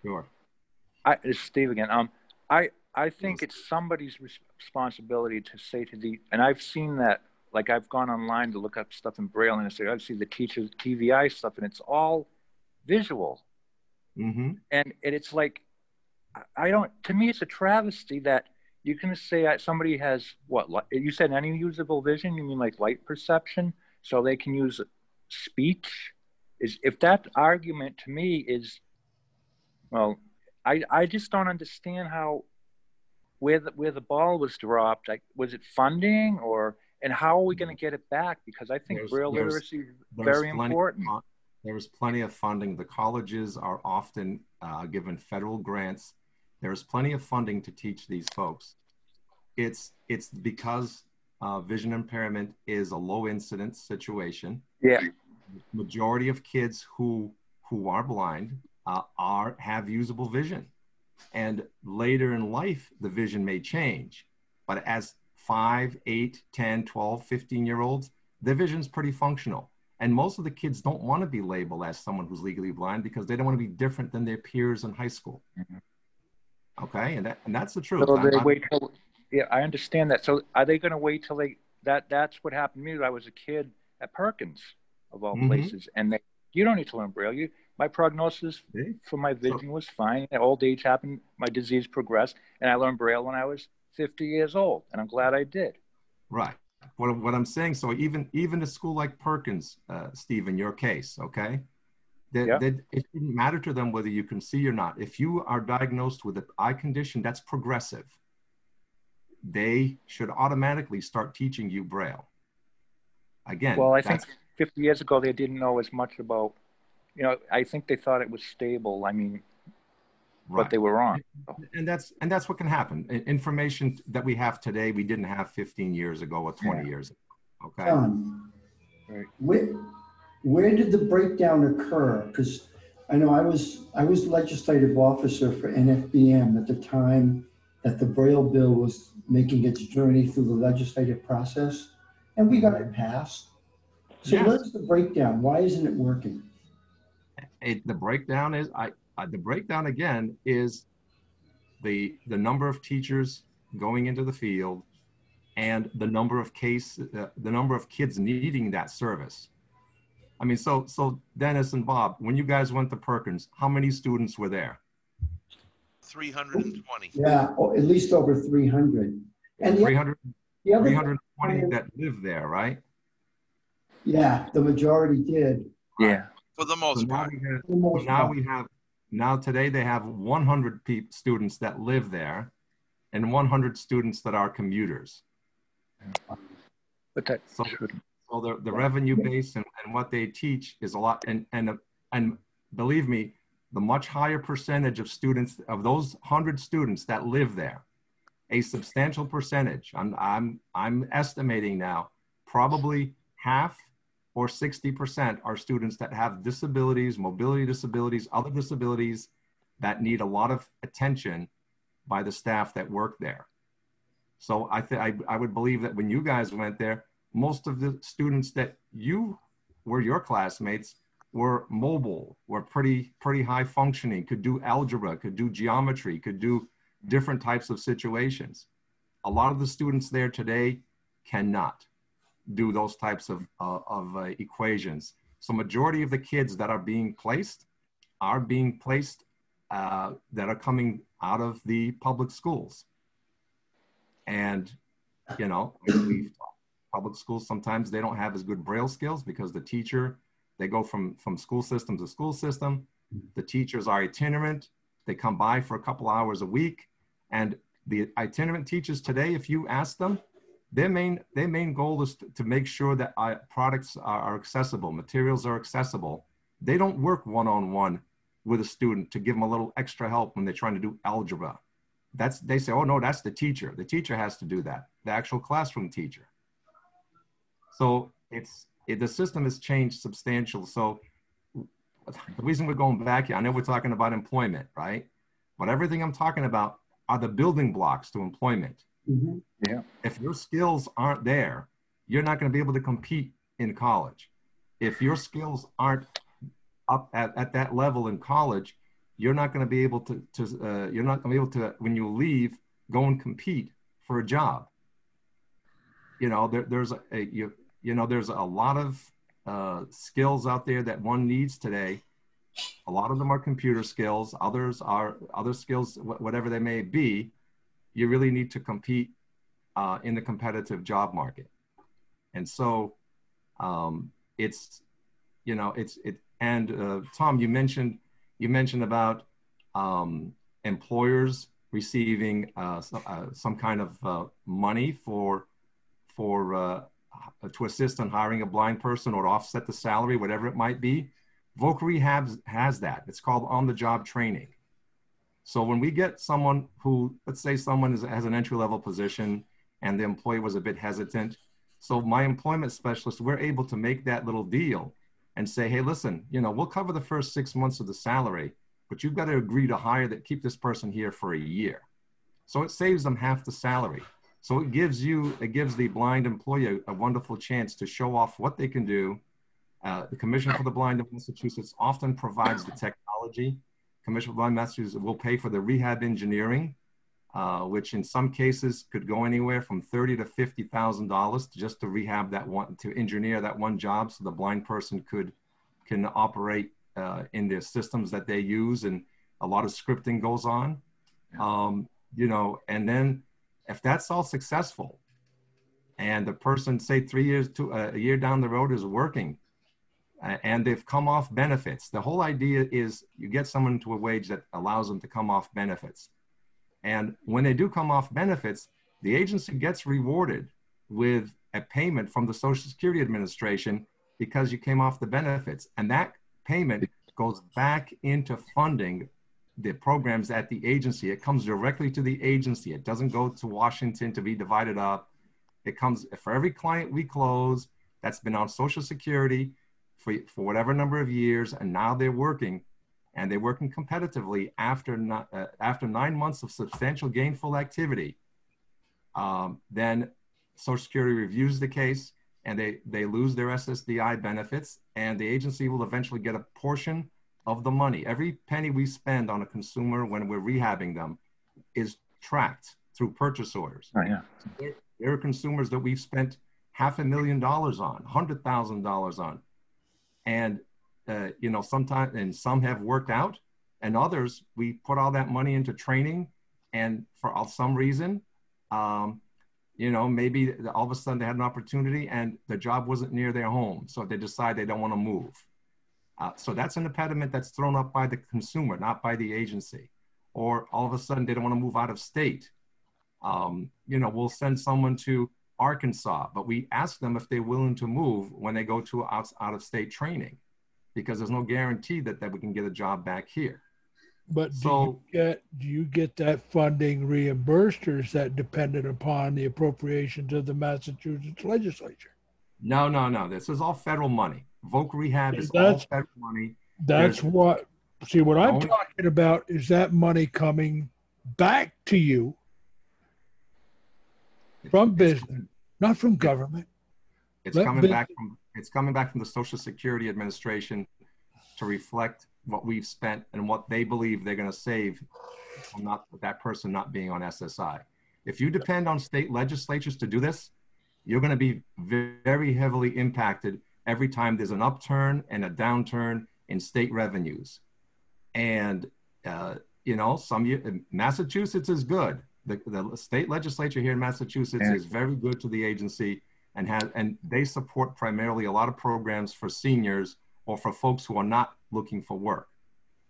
Sure. I, it's Steve again. Um, I I think yes. it's somebody's responsibility to say to the, and I've seen that. Like I've gone online to look up stuff in Braille, and I say I see the teacher's TVI stuff, and it's all visual. Mm-hmm. And, and it's like, I don't. To me, it's a travesty that you can say somebody has what you said any usable vision you mean like light perception? So they can use speech? Is if that argument to me is well i i just don't understand how where the, where the ball was dropped like was it funding or and how are we going to get it back? Because i think there's, braille there's, literacy is very important. there's plenty of funding. The colleges are often uh, given federal grants there's plenty of funding to teach these folks. It's it's because uh, vision impairment is a low incidence situation. Yeah. Majority of kids who who are blind uh, are have usable vision. And later in life, the vision may change. But as 5, 8, 10, 12, 15 year olds, their vision's pretty functional. And most of the kids don't want to be labeled as someone who's legally blind because they don't want to be different than their peers in high school. Mm-hmm. Okay, and that, and that's the truth. So they wait till, yeah, I understand that. So are they going to wait till they that that's what happened to me. I was a kid at Perkins of all mm-hmm. places, and they you don't need to learn braille. You my prognosis for my vision was fine. Old age happened, my disease progressed, and I learned braille when I was 50 years old, and I'm glad I did. Right. What, what I'm saying, so even even a school like Perkins, uh, Steve, in your case, okay, that, yeah. that it didn't matter to them whether you can see or not. If you are diagnosed with an eye condition that's progressive, they should automatically start teaching you Braille. Again, well, I think 50 years ago they didn't know as much about, you know, I think they thought it was stable. I mean, right. but they were wrong. And that's and that's what can happen. Information that we have today, we didn't have 15 years ago or 20 yeah. years ago. Okay. John, right. where, where did the breakdown occur? Because I know I was I was legislative officer for NFBM at the time that the Braille bill was making its journey through the legislative process, and we got it passed. So what's the breakdown? Why isn't it working? It, the breakdown is I, I the breakdown again is the the number of teachers going into the field and the number of case uh, the number of kids needing that service. I mean, so so Dennis and Bob, when you guys went to Perkins, how many students were there? 320. Yeah, at least over 300. And the, 300, the other 320 that live there, right? Yeah, the majority did. Yeah. For the most so part. Now we have, so now we have, now today they have 100 pe- students that live there and 100 students that are commuters. But that so, so the, the revenue base and, and what they teach is a lot. And, and, and believe me, the much higher percentage of students, of those 100 students that live there, a substantial percentage, I'm, I'm, I'm estimating now, probably half or 60% are students that have disabilities, mobility disabilities, other disabilities that need a lot of attention by the staff that work there. So I, th- I, I would believe that when you guys went there, most of the students that you were your classmates were mobile, were pretty pretty high functioning, could do algebra, could do geometry, could do different types of situations. A lot of the students there today cannot do those types of, uh, of uh, equations. So majority of the kids that are being placed are being placed uh, that are coming out of the public schools. And, you know, we public schools, sometimes they don't have as good Braille skills because the teacher they go from, from school system to school system. The teachers are itinerant. They come by for a couple hours a week. And the itinerant teachers today, if you ask them, their main, their main goal is to, to make sure that our products are, are accessible, materials are accessible. They don't work one-on-one with a student to give them a little extra help when they're trying to do algebra. That's, they say, oh no, that's the teacher. The teacher has to do that, the actual classroom teacher. So it's, it, the system has changed substantial. So the reason we're going back here, I know we're talking about employment, right? But everything I'm talking about are the building blocks to employment. Mm-hmm. Yeah. If your skills aren't there, you're not going to be able to compete in college. If your skills aren't up at, at that level in college, you're not going to be able to, to uh, you're not going to be able to, when you leave, go and compete for a job. You know, there, there's a, a you, you know, there's a lot of uh, skills out there that one needs today. A lot of them are computer skills. Others are other skills, whatever they may be. You really need to compete uh, in the competitive job market. And so um, it's, you know, it's, it, and uh, Tom, you mentioned, you mentioned about um, employers receiving uh, some, uh, some kind of uh, money for, for uh, uh, Uh, to assist in hiring a blind person or to offset the salary, whatever it might be. Voc Rehab has that. It's called on-the-job training. So when we get someone who, let's say someone is, has an entry-level position and the employee was a bit hesitant, so my employment specialist, we're able to make that little deal and say, hey, listen, you know, we'll cover the first six months of the salary, but you've got to agree to hire that keep this person here for a year. So it saves them half the salary. So it gives you, it gives the blind employee a, a wonderful chance to show off what they can do. Uh, the Commission for the Blind of Massachusetts often provides the technology. Commission for the Blind Massachusetts will pay for the rehab engineering, uh, which in some cases could go anywhere from thirty to fifty thousand dollars just to rehab that one, to engineer that one job, so the blind person could can operate uh, in their systems that they use, and a lot of scripting goes on. Um, you know, and then if that's all successful, and the person, say, three years to uh, a year down the road, is working, uh, and they've come off benefits. The whole idea is you get someone to a wage that allows them to come off benefits, and when they do come off benefits, the agency gets rewarded with a payment from the Social Security Administration because you came off the benefits, and that payment goes back into funding the programs at the agency. It comes directly to the agency. It doesn't go to Washington to be divided up. It comes for every client we close that's been on Social Security for, for whatever number of years, and now they're working, and they're working competitively after, not, uh, after nine months of substantial gainful activity. Um, then Social Security reviews the case and they, they lose their SSDI benefits, and the agency will eventually get a portion of the money. Every penny we spend on a consumer when we're rehabbing them is tracked through purchase orders. Oh, yeah. So there, there, are consumers that we've spent half a million dollars on, hundred thousand dollars on, and uh, you know sometimes and some have worked out, and others we put all that money into training, and for some reason, um, you know, maybe all of a sudden they had an opportunity and the job wasn't near their home, so they decide they don't want to move uh, so that's an impediment that's thrown up by the consumer, not by the agency. Or all of a sudden they don't want to move out of state. Um, you know, we'll send someone to Arkansas, but we ask them if they're willing to move when they go to out, out of state training, because there's no guarantee that, that we can get a job back here. But so, do you get do you get that funding reimbursed, or is that dependent upon the appropriations of the Massachusetts legislature? No, no, no. This is all federal money. Voc Rehab is all federal money. That's There's, what. See, what I'm talking about is that money coming back to you from business, not from government. It's Let coming business. back from it's coming back from the Social Security Administration to reflect what we've spent and what they believe they're going to save from not that person not being on SSI. If you depend on state legislatures to do this, you're going to be very heavily impacted every time there's an upturn and a downturn in state revenues. And, uh, you know, some Massachusetts is good. The, the state legislature here in Massachusetts yeah. is very good to the agency and has, and they support primarily a lot of programs for seniors or for folks who are not looking for work.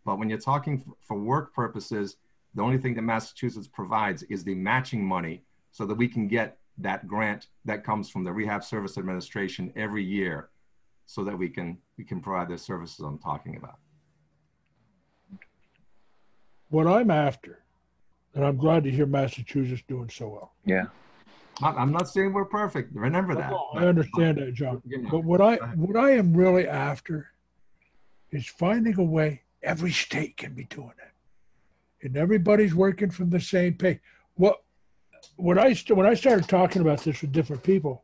But when you're talking for work purposes, the only thing that Massachusetts provides is the matching money so that we can get that grant that comes from the Rehab Service Administration every year so that we can we can provide the services I'm talking about. What I'm after, and I'm glad to hear Massachusetts doing so well. Yeah. I'm not saying we're perfect. Remember that. I understand that, John. But what I what I am really after is finding a way every state can be doing it, and everybody's working from the same page. What when I when I started talking about this with different people,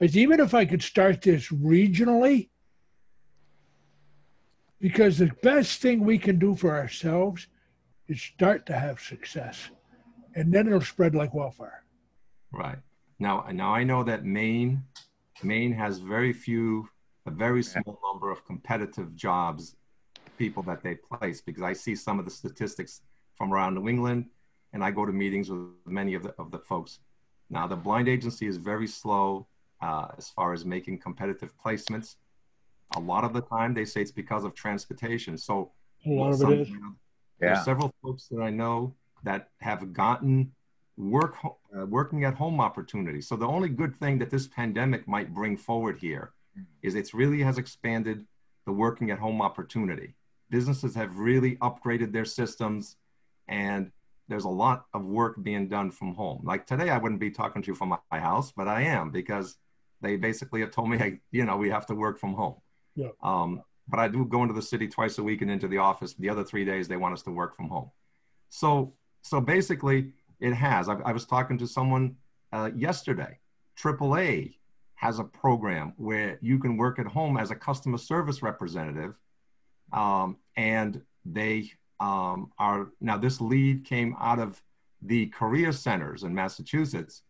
is even if I could start this regionally, because the best thing we can do for ourselves is start to have success, and then it'll spread like wildfire. Right now, now I know that Maine, Maine has very few, a very small number of competitive jobs, people that they place. Because I see some of the statistics from around New England, and I go to meetings with many of the of the folks. Now, the blind agency is very slow uh, as far as making competitive placements. A lot of the time, they say it's because of transportation. So, a lot of it is. There yeah. are several folks that I know that have gotten work uh, working at home opportunities. So the only good thing that this pandemic might bring forward here is it really has expanded the working at home opportunity. Businesses have really upgraded their systems and there's a lot of work being done from home. Like today, I wouldn't be talking to you from my house, but I am because they basically have told me, hey, you know, we have to work from home. Yeah. Um, but I do go into the city twice a week and into the office. The other three days, they want us to work from home. So, so basically, it has. I, I was talking to someone uh, yesterday. AAA has a program where you can work at home as a customer service representative, um, and they um, are now. This lead came out of the career centers in Massachusetts.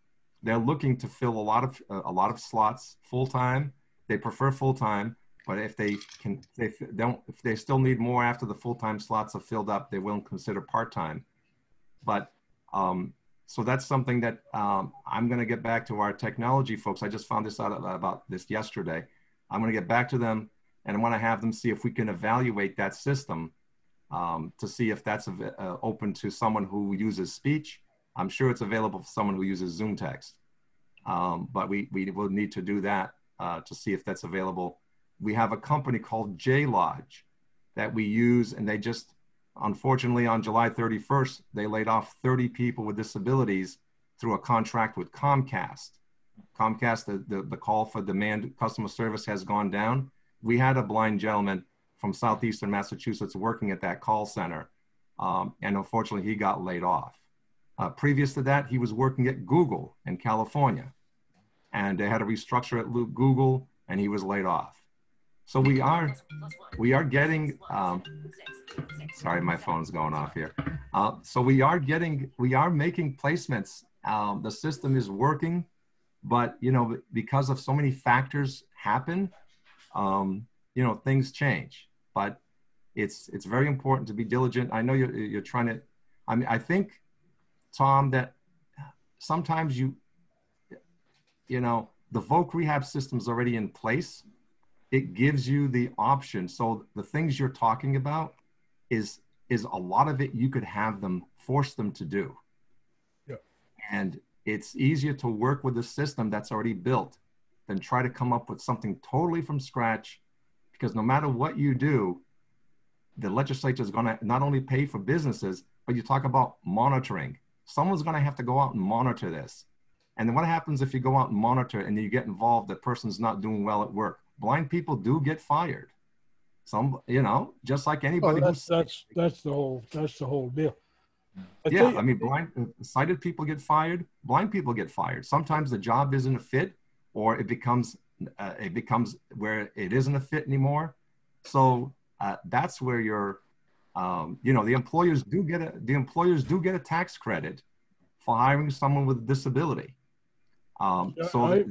They're looking to fill a lot of a lot of slots full time. They prefer full time, but if they can, they don't. If they still need more after the full time slots are filled up, they will consider part time. But um, so that's something that um, I'm going to get back to our technology folks. I just found this out about this yesterday. I'm going to get back to them and I want to have them see if we can evaluate that system um, to see if that's uh, open to someone who uses speech. I'm sure it's available for someone who uses ZoomText, um, but we, we will need to do that uh, to see if that's available. We have a company called J Lodge that we use and they just Unfortunately, on July 31st, they laid off 30 people with disabilities through a contract with Comcast. Comcast, the, the, the, call for demand customer service has gone down. We had a blind gentleman from Southeastern Massachusetts working at that call center, um, and unfortunately, he got laid off. Uh, previous to that, he was working at Google in California, and they had a restructure at Google, and he was laid off. So we are we are getting. Um, sorry, my phone's going off here. Uh, so we are getting we are making placements. Um, the system is working, but you know because of so many factors happen, um, you know things change. But it's it's very important to be diligent. I know you're you're trying to. I mean, I think, Tom, that sometimes you, you know, the voc rehab system is already in place it gives you the option. So the things you're talking about is is a lot of it you could have them force them to do. Yeah. And it's easier to work with a system that's already built than try to come up with something totally from scratch because no matter what you do, the legislature is going to not only pay for businesses, but you talk about monitoring. Someone's going to have to go out and monitor this. And then what happens if you go out and monitor and you get involved, the person's not doing well at work? blind people do get fired. Some, you know, just like anybody. Oh, that's, that's that's the whole that's the whole deal. I yeah, I mean, blind sighted people get fired. Blind people get fired. Sometimes the job isn't a fit, or it becomes uh, it becomes where it isn't a fit anymore. So uh, that's where you're, um, you know, the employers do get a the employers do get a tax credit for hiring someone with a disability. Um, so I,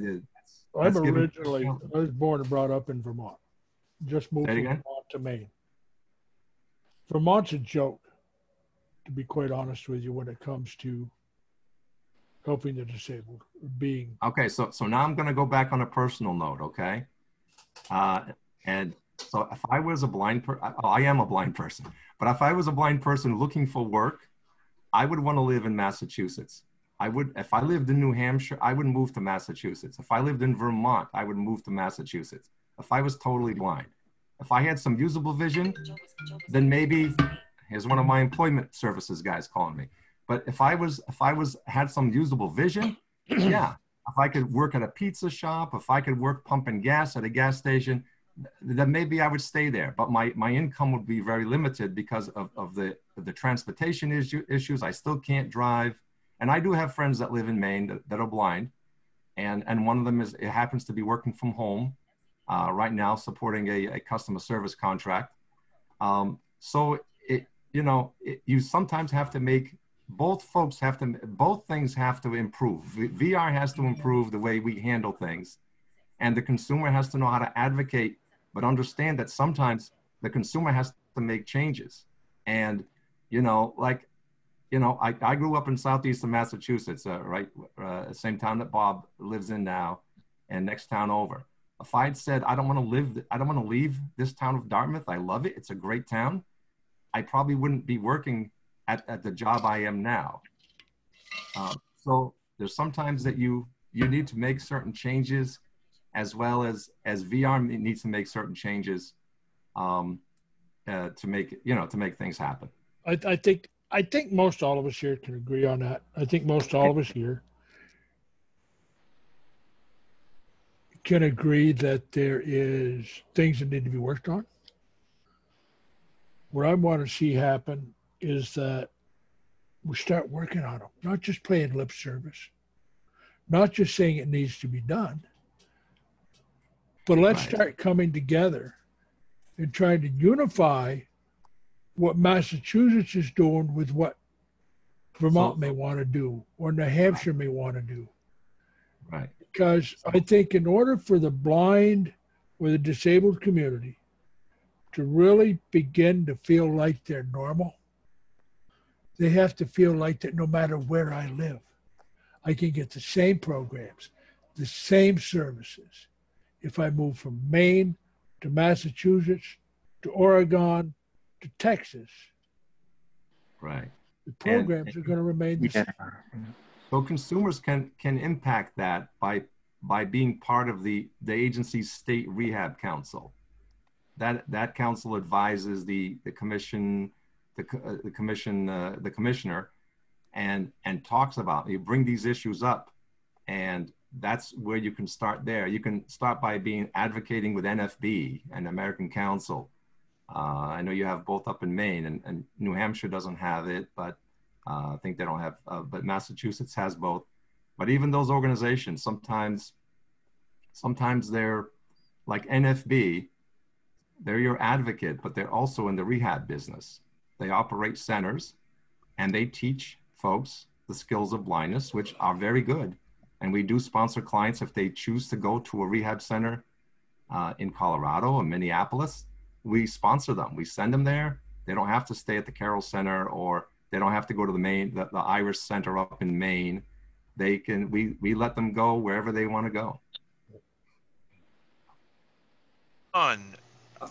I'm originally, I was born and brought up in Vermont. Just moved from Vermont to Maine. Vermont's a joke, to be quite honest with you, when it comes to helping the disabled, being. Okay, so so now I'm going to go back on a personal note, okay? Uh, and so if I was a blind person, oh, I am a blind person, but if I was a blind person looking for work, I would want to live in Massachusetts. I would, if I lived in New Hampshire, I would move to Massachusetts. If I lived in Vermont, I would move to Massachusetts. If I was totally blind, if I had some usable vision, then maybe here's one of my employment services guys calling me. But if I was, if I was had some usable vision, yeah. If I could work at a pizza shop, if I could work pumping gas at a gas station, then maybe I would stay there. But my, my income would be very limited because of, of the, the transportation issue, issues. I still can't drive. And I do have friends that live in Maine that, that are blind. And, and one of them is, it happens to be working from home uh, right now, supporting a, a customer service contract. Um, so, it, you know, it, you sometimes have to make both folks have to, both things have to improve. VR has to improve the way we handle things. And the consumer has to know how to advocate, but understand that sometimes the consumer has to make changes. And, you know, like you know, I, I grew up in southeastern Massachusetts, uh, right, uh, same town that Bob lives in now, and next town over. If I had said I don't want to live, I don't want to leave this town of Dartmouth. I love it. It's a great town. I probably wouldn't be working at, at the job I am now. Uh, so there's sometimes that you you need to make certain changes, as well as as VR needs to make certain changes um, uh, to make you know to make things happen. I, I think I think most all of us here can agree on that. I think most all of us here can agree that there is things that need to be worked on. what I want to see happen is that we start working on them, not just playing lip service, not just saying it needs to be done, but let's Right. start coming together and trying to unify what Massachusetts is doing with what Vermont So- may want to do or New Hampshire may want to do. Right. Because I think in order for the blind or the disabled community to really begin to feel like they're normal, they have to feel like that no matter where I live, I can get the same programs, the same services. If I move from Maine to Massachusetts to Oregon to Texas, Right. the programs are going to remain the Yeah. same. So consumers can can impact that by by being part of the the agency's state rehab council. That that council advises the the commission, the uh, the commission, uh, the commissioner, and and talks about you bring these issues up, and that's where you can start there. You can start by being advocating with NFB and American Council. Uh, I know you have both up in Maine, and, and New Hampshire doesn't have it, but uh, I think they don't have, uh, but Massachusetts has both. But even those organizations, sometimes, sometimes they're like NFB, they're your advocate, but they're also in the rehab business. They operate centers and they teach folks the skills of blindness, which are very good. And we do sponsor clients if they choose to go to a rehab center uh, in Colorado or Minneapolis. We sponsor them. We send them there. They don't have to stay at the Carroll Center or they don't have to go to the main the, the Iris Center up in Maine. They can we we let them go wherever they want to go. On,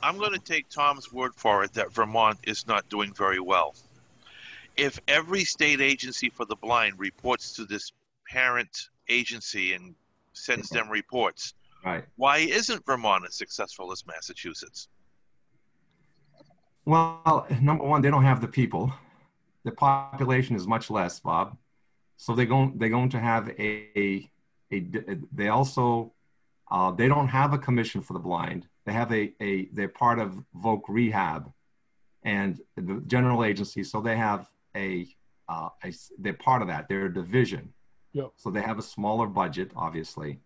I'm going to take Tom's word for it that Vermont is not doing very well. If every state agency for the blind reports to this parent agency and sends them reports, Right. why isn't Vermont as successful as Massachusetts? Well, number one, they don't have the people. The population is much less, Bob. So they're going they're going to have a a, a they also uh, they don't have a commission for the blind. They have a a they're part of Voc Rehab and the general agency. So they have a, uh, a they're part of that. They're a division. Yep. So they have a smaller budget, obviously,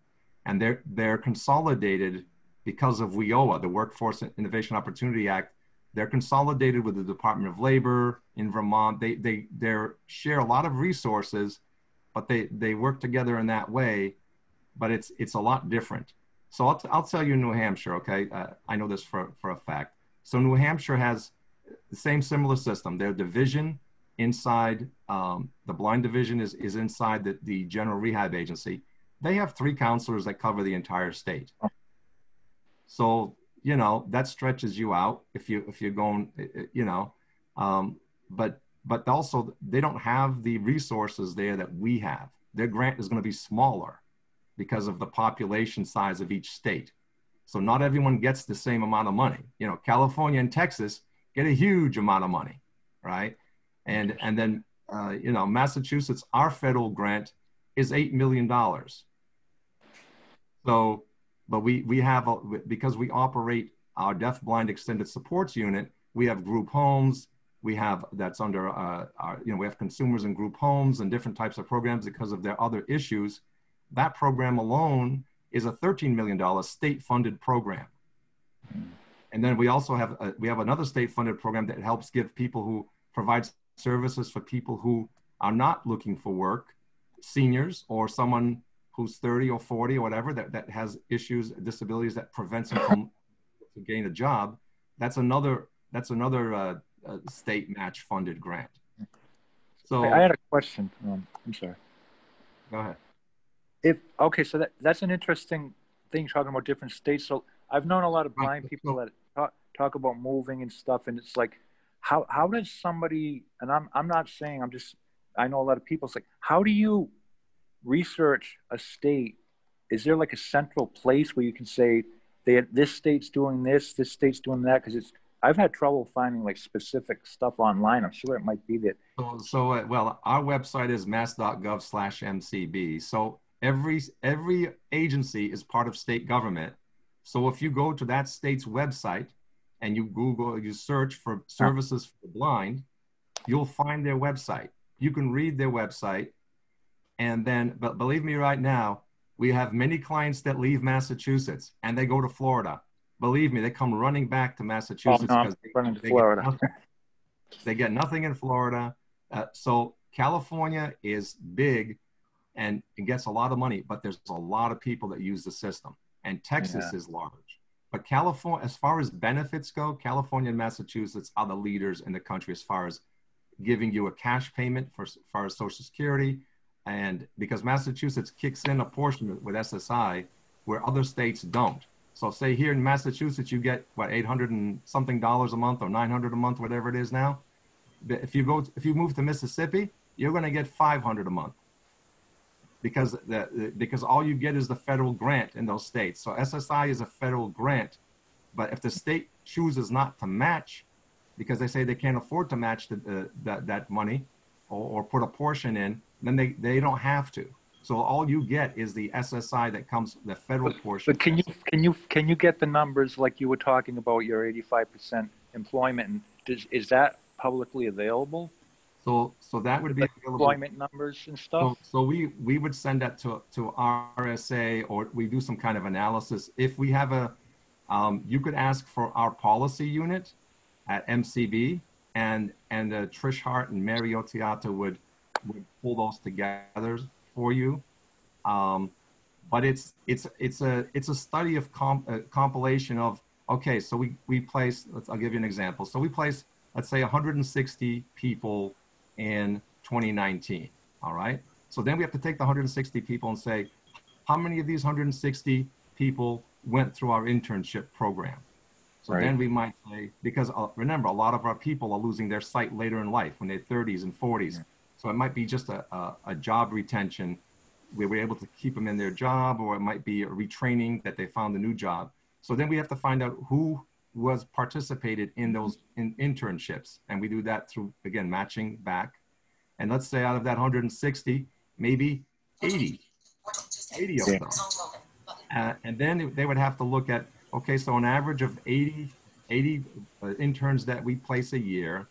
and they're they're consolidated because of WIOA, the Workforce Innovation Opportunity Act they're consolidated with the Department of Labor in Vermont. They they they share a lot of resources, but they they work together in that way. But it's it's a lot different. So I'll, t- I'll tell you New Hampshire. Okay, uh, I know this for for a fact. So New Hampshire has the same similar system. Their division inside um, the blind division is is inside the, the general rehab agency. They have three counselors that cover the entire state. So you know that stretches you out if you if you're going you know um, but but also they don't have the resources there that we have their grant is going to be smaller because of the population size of each state so not everyone gets the same amount of money you know california and texas get a huge amount of money right and and then uh, you know massachusetts our federal grant is eight million dollars. So but we we have a, because we operate our deaf blind extended supports unit we have group homes we have that's under uh, our you know we have consumers and group homes and different types of programs because of their other issues. That program alone is a 13 million dollar state funded program. And then we also have a, we have another state funded program that helps give people who provides services for people who are not looking for work seniors or someone who's 30 or 40 or whatever that, that has issues disabilities that prevents them from gain a job that's another that's another uh, uh, state match funded grant so I had a question. Um, I'm sorry. go ahead If okay, so that that's an interesting thing talking about different states. So I've known a lot of blind people that talk, talk about moving and stuff, and it's like, how how does somebody? And I'm I'm not saying I'm just. I know a lot of people. say how do you research a state? Is there like a central place where you can say they this state's doing this, this state's doing that? Because it's I've had trouble finding like specific stuff online. I'm sure it might be that. So, so uh, well, our website is mass.gov slash MCB. So every every agency is part of state government. So if you go to that state's website and you Google, you search for services for the blind, you'll find their website. You can read their website. And then, but believe me right now, we have many clients that leave Massachusetts and they go to Florida. Believe me, they come running back to Massachusetts Oh, no, because they, they Florida. Get nothing, they get nothing in Florida. Uh, so California is big and it gets a lot of money, but there's a lot of people that use the system. And Texas Yeah. is large. But California, as far as benefits go, California and Massachusetts are the leaders in the country as far as giving you a cash payment for as far as Social Security, and because Massachusetts kicks in a portion with SSI where other states don't. So say here in Massachusetts you get what 800 and something dollars a month or 900 a month, whatever it is now. If you go, if you move to Mississippi, you're going to get 500 a month because the, because all you get is the federal grant in those states. So SSI is a federal grant, but if the state chooses not to match, because they say they can't afford to match the, uh, that that money, or, or put a portion in, then they they don't have to. So all you get is the SSI that comes the federal portion. But can you can you can you get the numbers like you were talking about your eighty five percent employment and does, is that publicly available? So so that would be Like available. employment numbers and stuff. so we, we would send that to, to RSA or we do some kind of analysis. If we have a, um, you could ask for our policy unit at MCB and, and uh, Trish Hart and Mary Otiata would, would pull those together for you. Um, but it's, it's, it's a, it's a study of comp, uh, compilation of, okay, so we, we place, let's, I'll give you an example. So we place, let's say 160 people in 2019. All right. So then we have to take the 160 people and say, how many of these 160 people went through our internship program? So Right. then we might say, because uh, remember, a lot of our people are losing their sight later in life when they're 30s and 40s. So it might be just a, a, a job retention where we're able to keep them in their job, or it might be a retraining that they found a new job. So then we have to find out who was participated in those in internships. And we do that through, again, matching back. And let's say out of that 160, maybe 80, 80 of them. Uh, and then they would have to look at, okay, so an average of 80, 80 uh, interns that we place a year.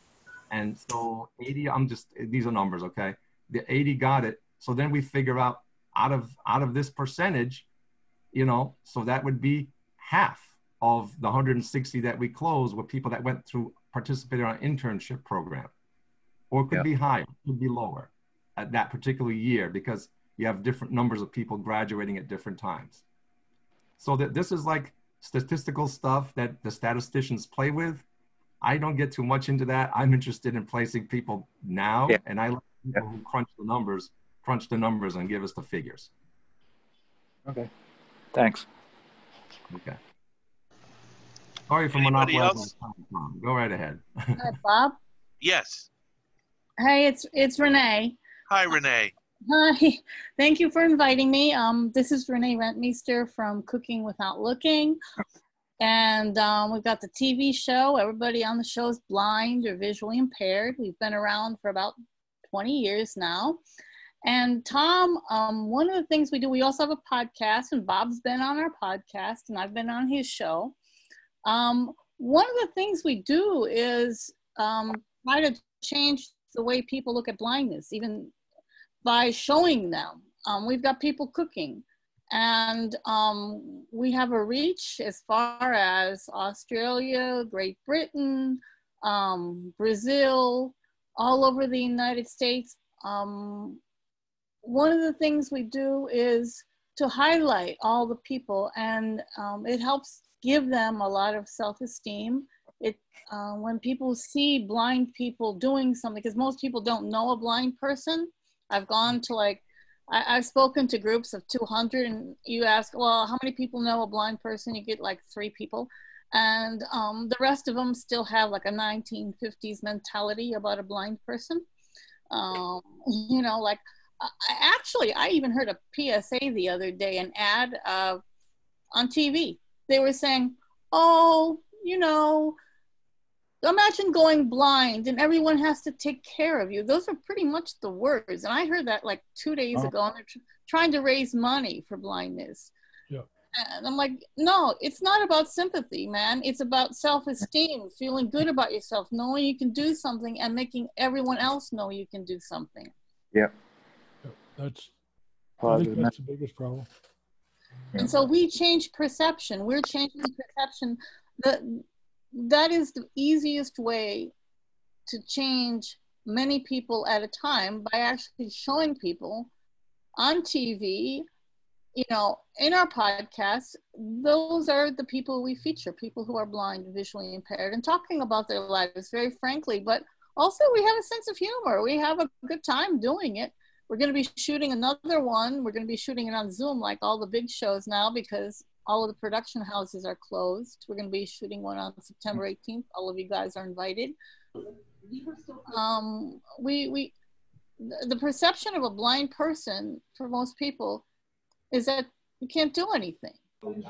And so 80, I'm just, these are numbers, okay? The 80 got it. So then we figure out out of, out of this percentage, you know, so that would be half of the 160 that we closed were people that went through, participated in our internship program. Or it could Yeah. be higher, could be lower at that particular year because you have different numbers of people graduating at different times. So that this is like statistical stuff that the statisticians play with. I don't get too much into that. I'm interested in placing people now, Yeah. and I like people who crunch the numbers, crunch the numbers, and give us the figures. Okay. Thanks. Okay. Sorry for Anybody monopolizing else? the time, Tom. Go right ahead. Hi, Bob. Yes. Hey, it's it's Renee. Hi, Renee. Hi. Thank you for inviting me. Um, this is Renee Rentmeester from Cooking Without Looking. And um, we've got the TV show. Everybody on the show is blind or visually impaired. We've been around for about 20 years now. And Tom, um, one of the things we do, we also have a podcast, and Bob's been on our podcast, and I've been on his show. Um, one of the things we do is um, try to change the way people look at blindness, even by showing them. Um, we've got people cooking, and um, we have a reach as far as Australia, Great Britain, um, Brazil, all over the United States. Um, one of the things we do is to highlight all the people, and um, it helps give them a lot of self-esteem. It uh, when people see blind people doing something, because most people don't know a blind person. I've gone to like, I, I've spoken to groups of 200, and you ask, well, how many people know a blind person? You get like three people. And um, the rest of them still have like a 1950s mentality about a blind person. Um, you know, like, I- actually, I even heard a PSA the other day, an ad uh, on TV. They were saying, oh, you know, imagine going blind and everyone has to take care of you. Those are pretty much the words. And I heard that like two days Oh. ago, and they're tr- trying to raise money for blindness. Yeah. And I'm like, no, it's not about sympathy, man. It's about self esteem, feeling good about yourself, knowing you can do something, and making everyone else know you can do something. Yeah, That's, I think that's the biggest problem. And so we change perception. We're changing perception. That that is the easiest way to change many people at a time by actually showing people on TV, you know, in our podcasts, those are the people we feature, people who are blind visually impaired, and talking about their lives very frankly. But also, we have a sense of humor. We have a good time doing it. We're going to be shooting another one. We're going to be shooting it on Zoom, like all the big shows now, because all of the production houses are closed. We're going to be shooting one on September 18th. All of you guys are invited. Um, we we the perception of a blind person for most people is that you can't do anything.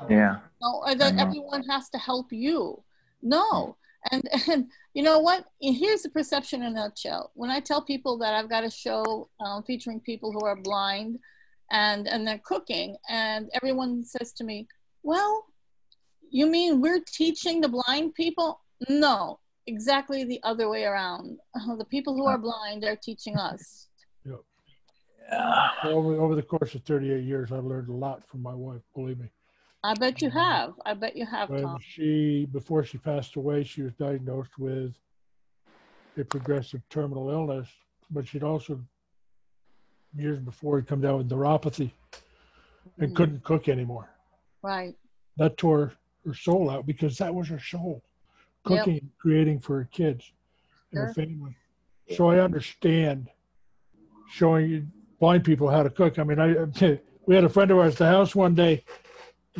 Yeah. No, that everyone has to help you. No. And and you know what? Here's the perception in a nutshell. When I tell people that I've got a show um, featuring people who are blind, and and they're cooking, and everyone says to me, "Well, you mean we're teaching the blind people?" No, exactly the other way around. The people who are blind are teaching us. Yeah. Over, over the course of 38 years, I've learned a lot from my wife, believe me. I bet you have. I bet you have, When Tom. she, before she passed away, she was diagnosed with a progressive terminal illness, but she'd also, years before, had come down with neuropathy and Mhm. couldn't cook anymore. Right. That tore her soul out because that was her soul, Yep. cooking, creating for her kids and her family. So I understand showing blind people how to cook. I mean, I we had a friend of ours at the house one day.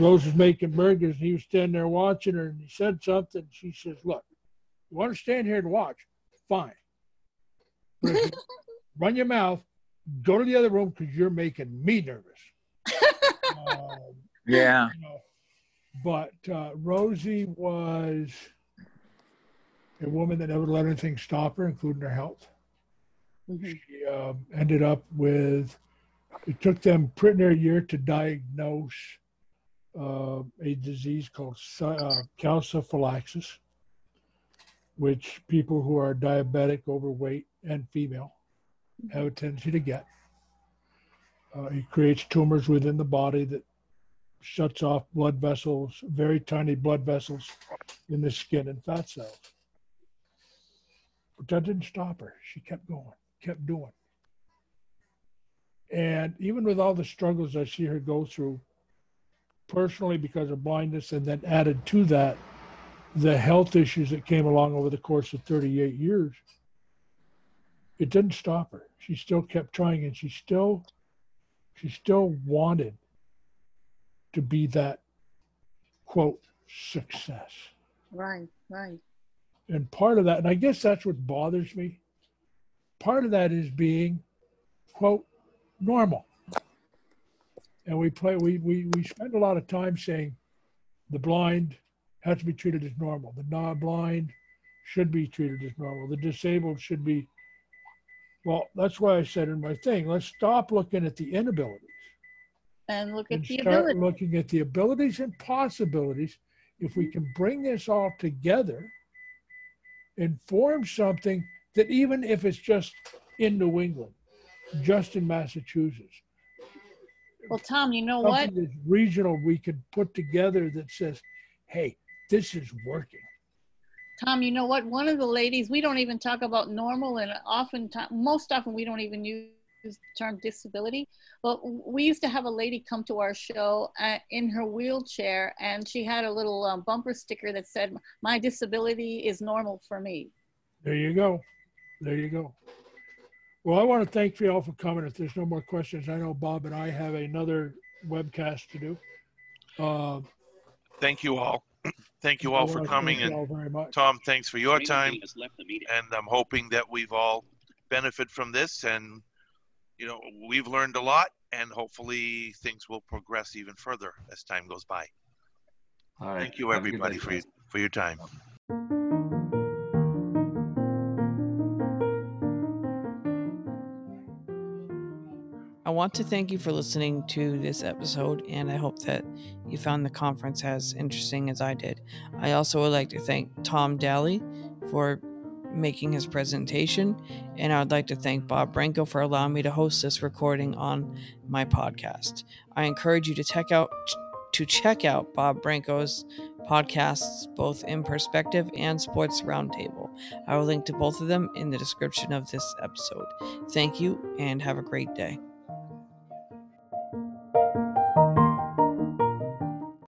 Rose was making burgers, and he was standing there watching her, and he said something. She says, "Look, you want to stand here and watch? Fine. You run your mouth. Go to the other room because you're making me nervous." um, Yeah. you know, but uh, Rosie was a woman that never let anything stop her, including her health. Mhm. She um, ended up with, it took them pretty near a year to diagnose uh, a disease called uh, calciphylaxis, which people who are diabetic, overweight, and female have a tendency to get. Uh, it creates tumors within the body that shuts off blood vessels, very tiny blood vessels in the skin and fat cells. But that didn't stop her. She kept going, kept doing. And even with all the struggles I see her go through, personally because of blindness, and then added to that, the health issues that came along over the course of 38 years, it didn't stop her. She still kept trying and she still, she still wanted to be that quote success. Right. Right. And part of that, and I guess that's what bothers me. Part of that is being quote normal. And we play we we we spend a lot of time saying the blind has to be treated as normal. The non-blind should be treated as normal. The disabled should be well, that's why I said in my thing, let's stop looking at the inabilities And look at and the start looking at the abilities and possibilities. If we can bring this all together and form something that even if it's just in New England, just in Massachusetts, Well, Tom, you know what? regional we could put together that says, hey, this is working. Tom, you know what? One of the ladies, we don't even talk about normal, and often, most often, we don't even use the term disability. But we used to have a lady come to our show uh, in her wheelchair, and she had a little um, bumper sticker that said, "My disability is normal for me." There you go. There you go. Well, I want to thank you all for coming. If there's no more questions, I know Bob and I have another webcast to do. Uh, Thank you all. Thank you all for coming. thank you And all very much. Tom, thanks for your time. And I'm hoping that we've all benefit from this and, you know, we've learned a lot and hopefully things will progress even further as time goes by. All right. Thank you, Have a good everybody, night, for your, guys. for your time. Want to thank you for listening to this episode, and I hope that you found the conference as interesting as I did. I also would like to thank Tom Daly for making his presentation, and I would like to thank Bob Branco for allowing me to host this recording on my podcast. I encourage you to check out to check out Bob Branco's podcasts, both in perspective and sports roundtable. I will link to both of them in the description of this episode. Thank you and have a great day.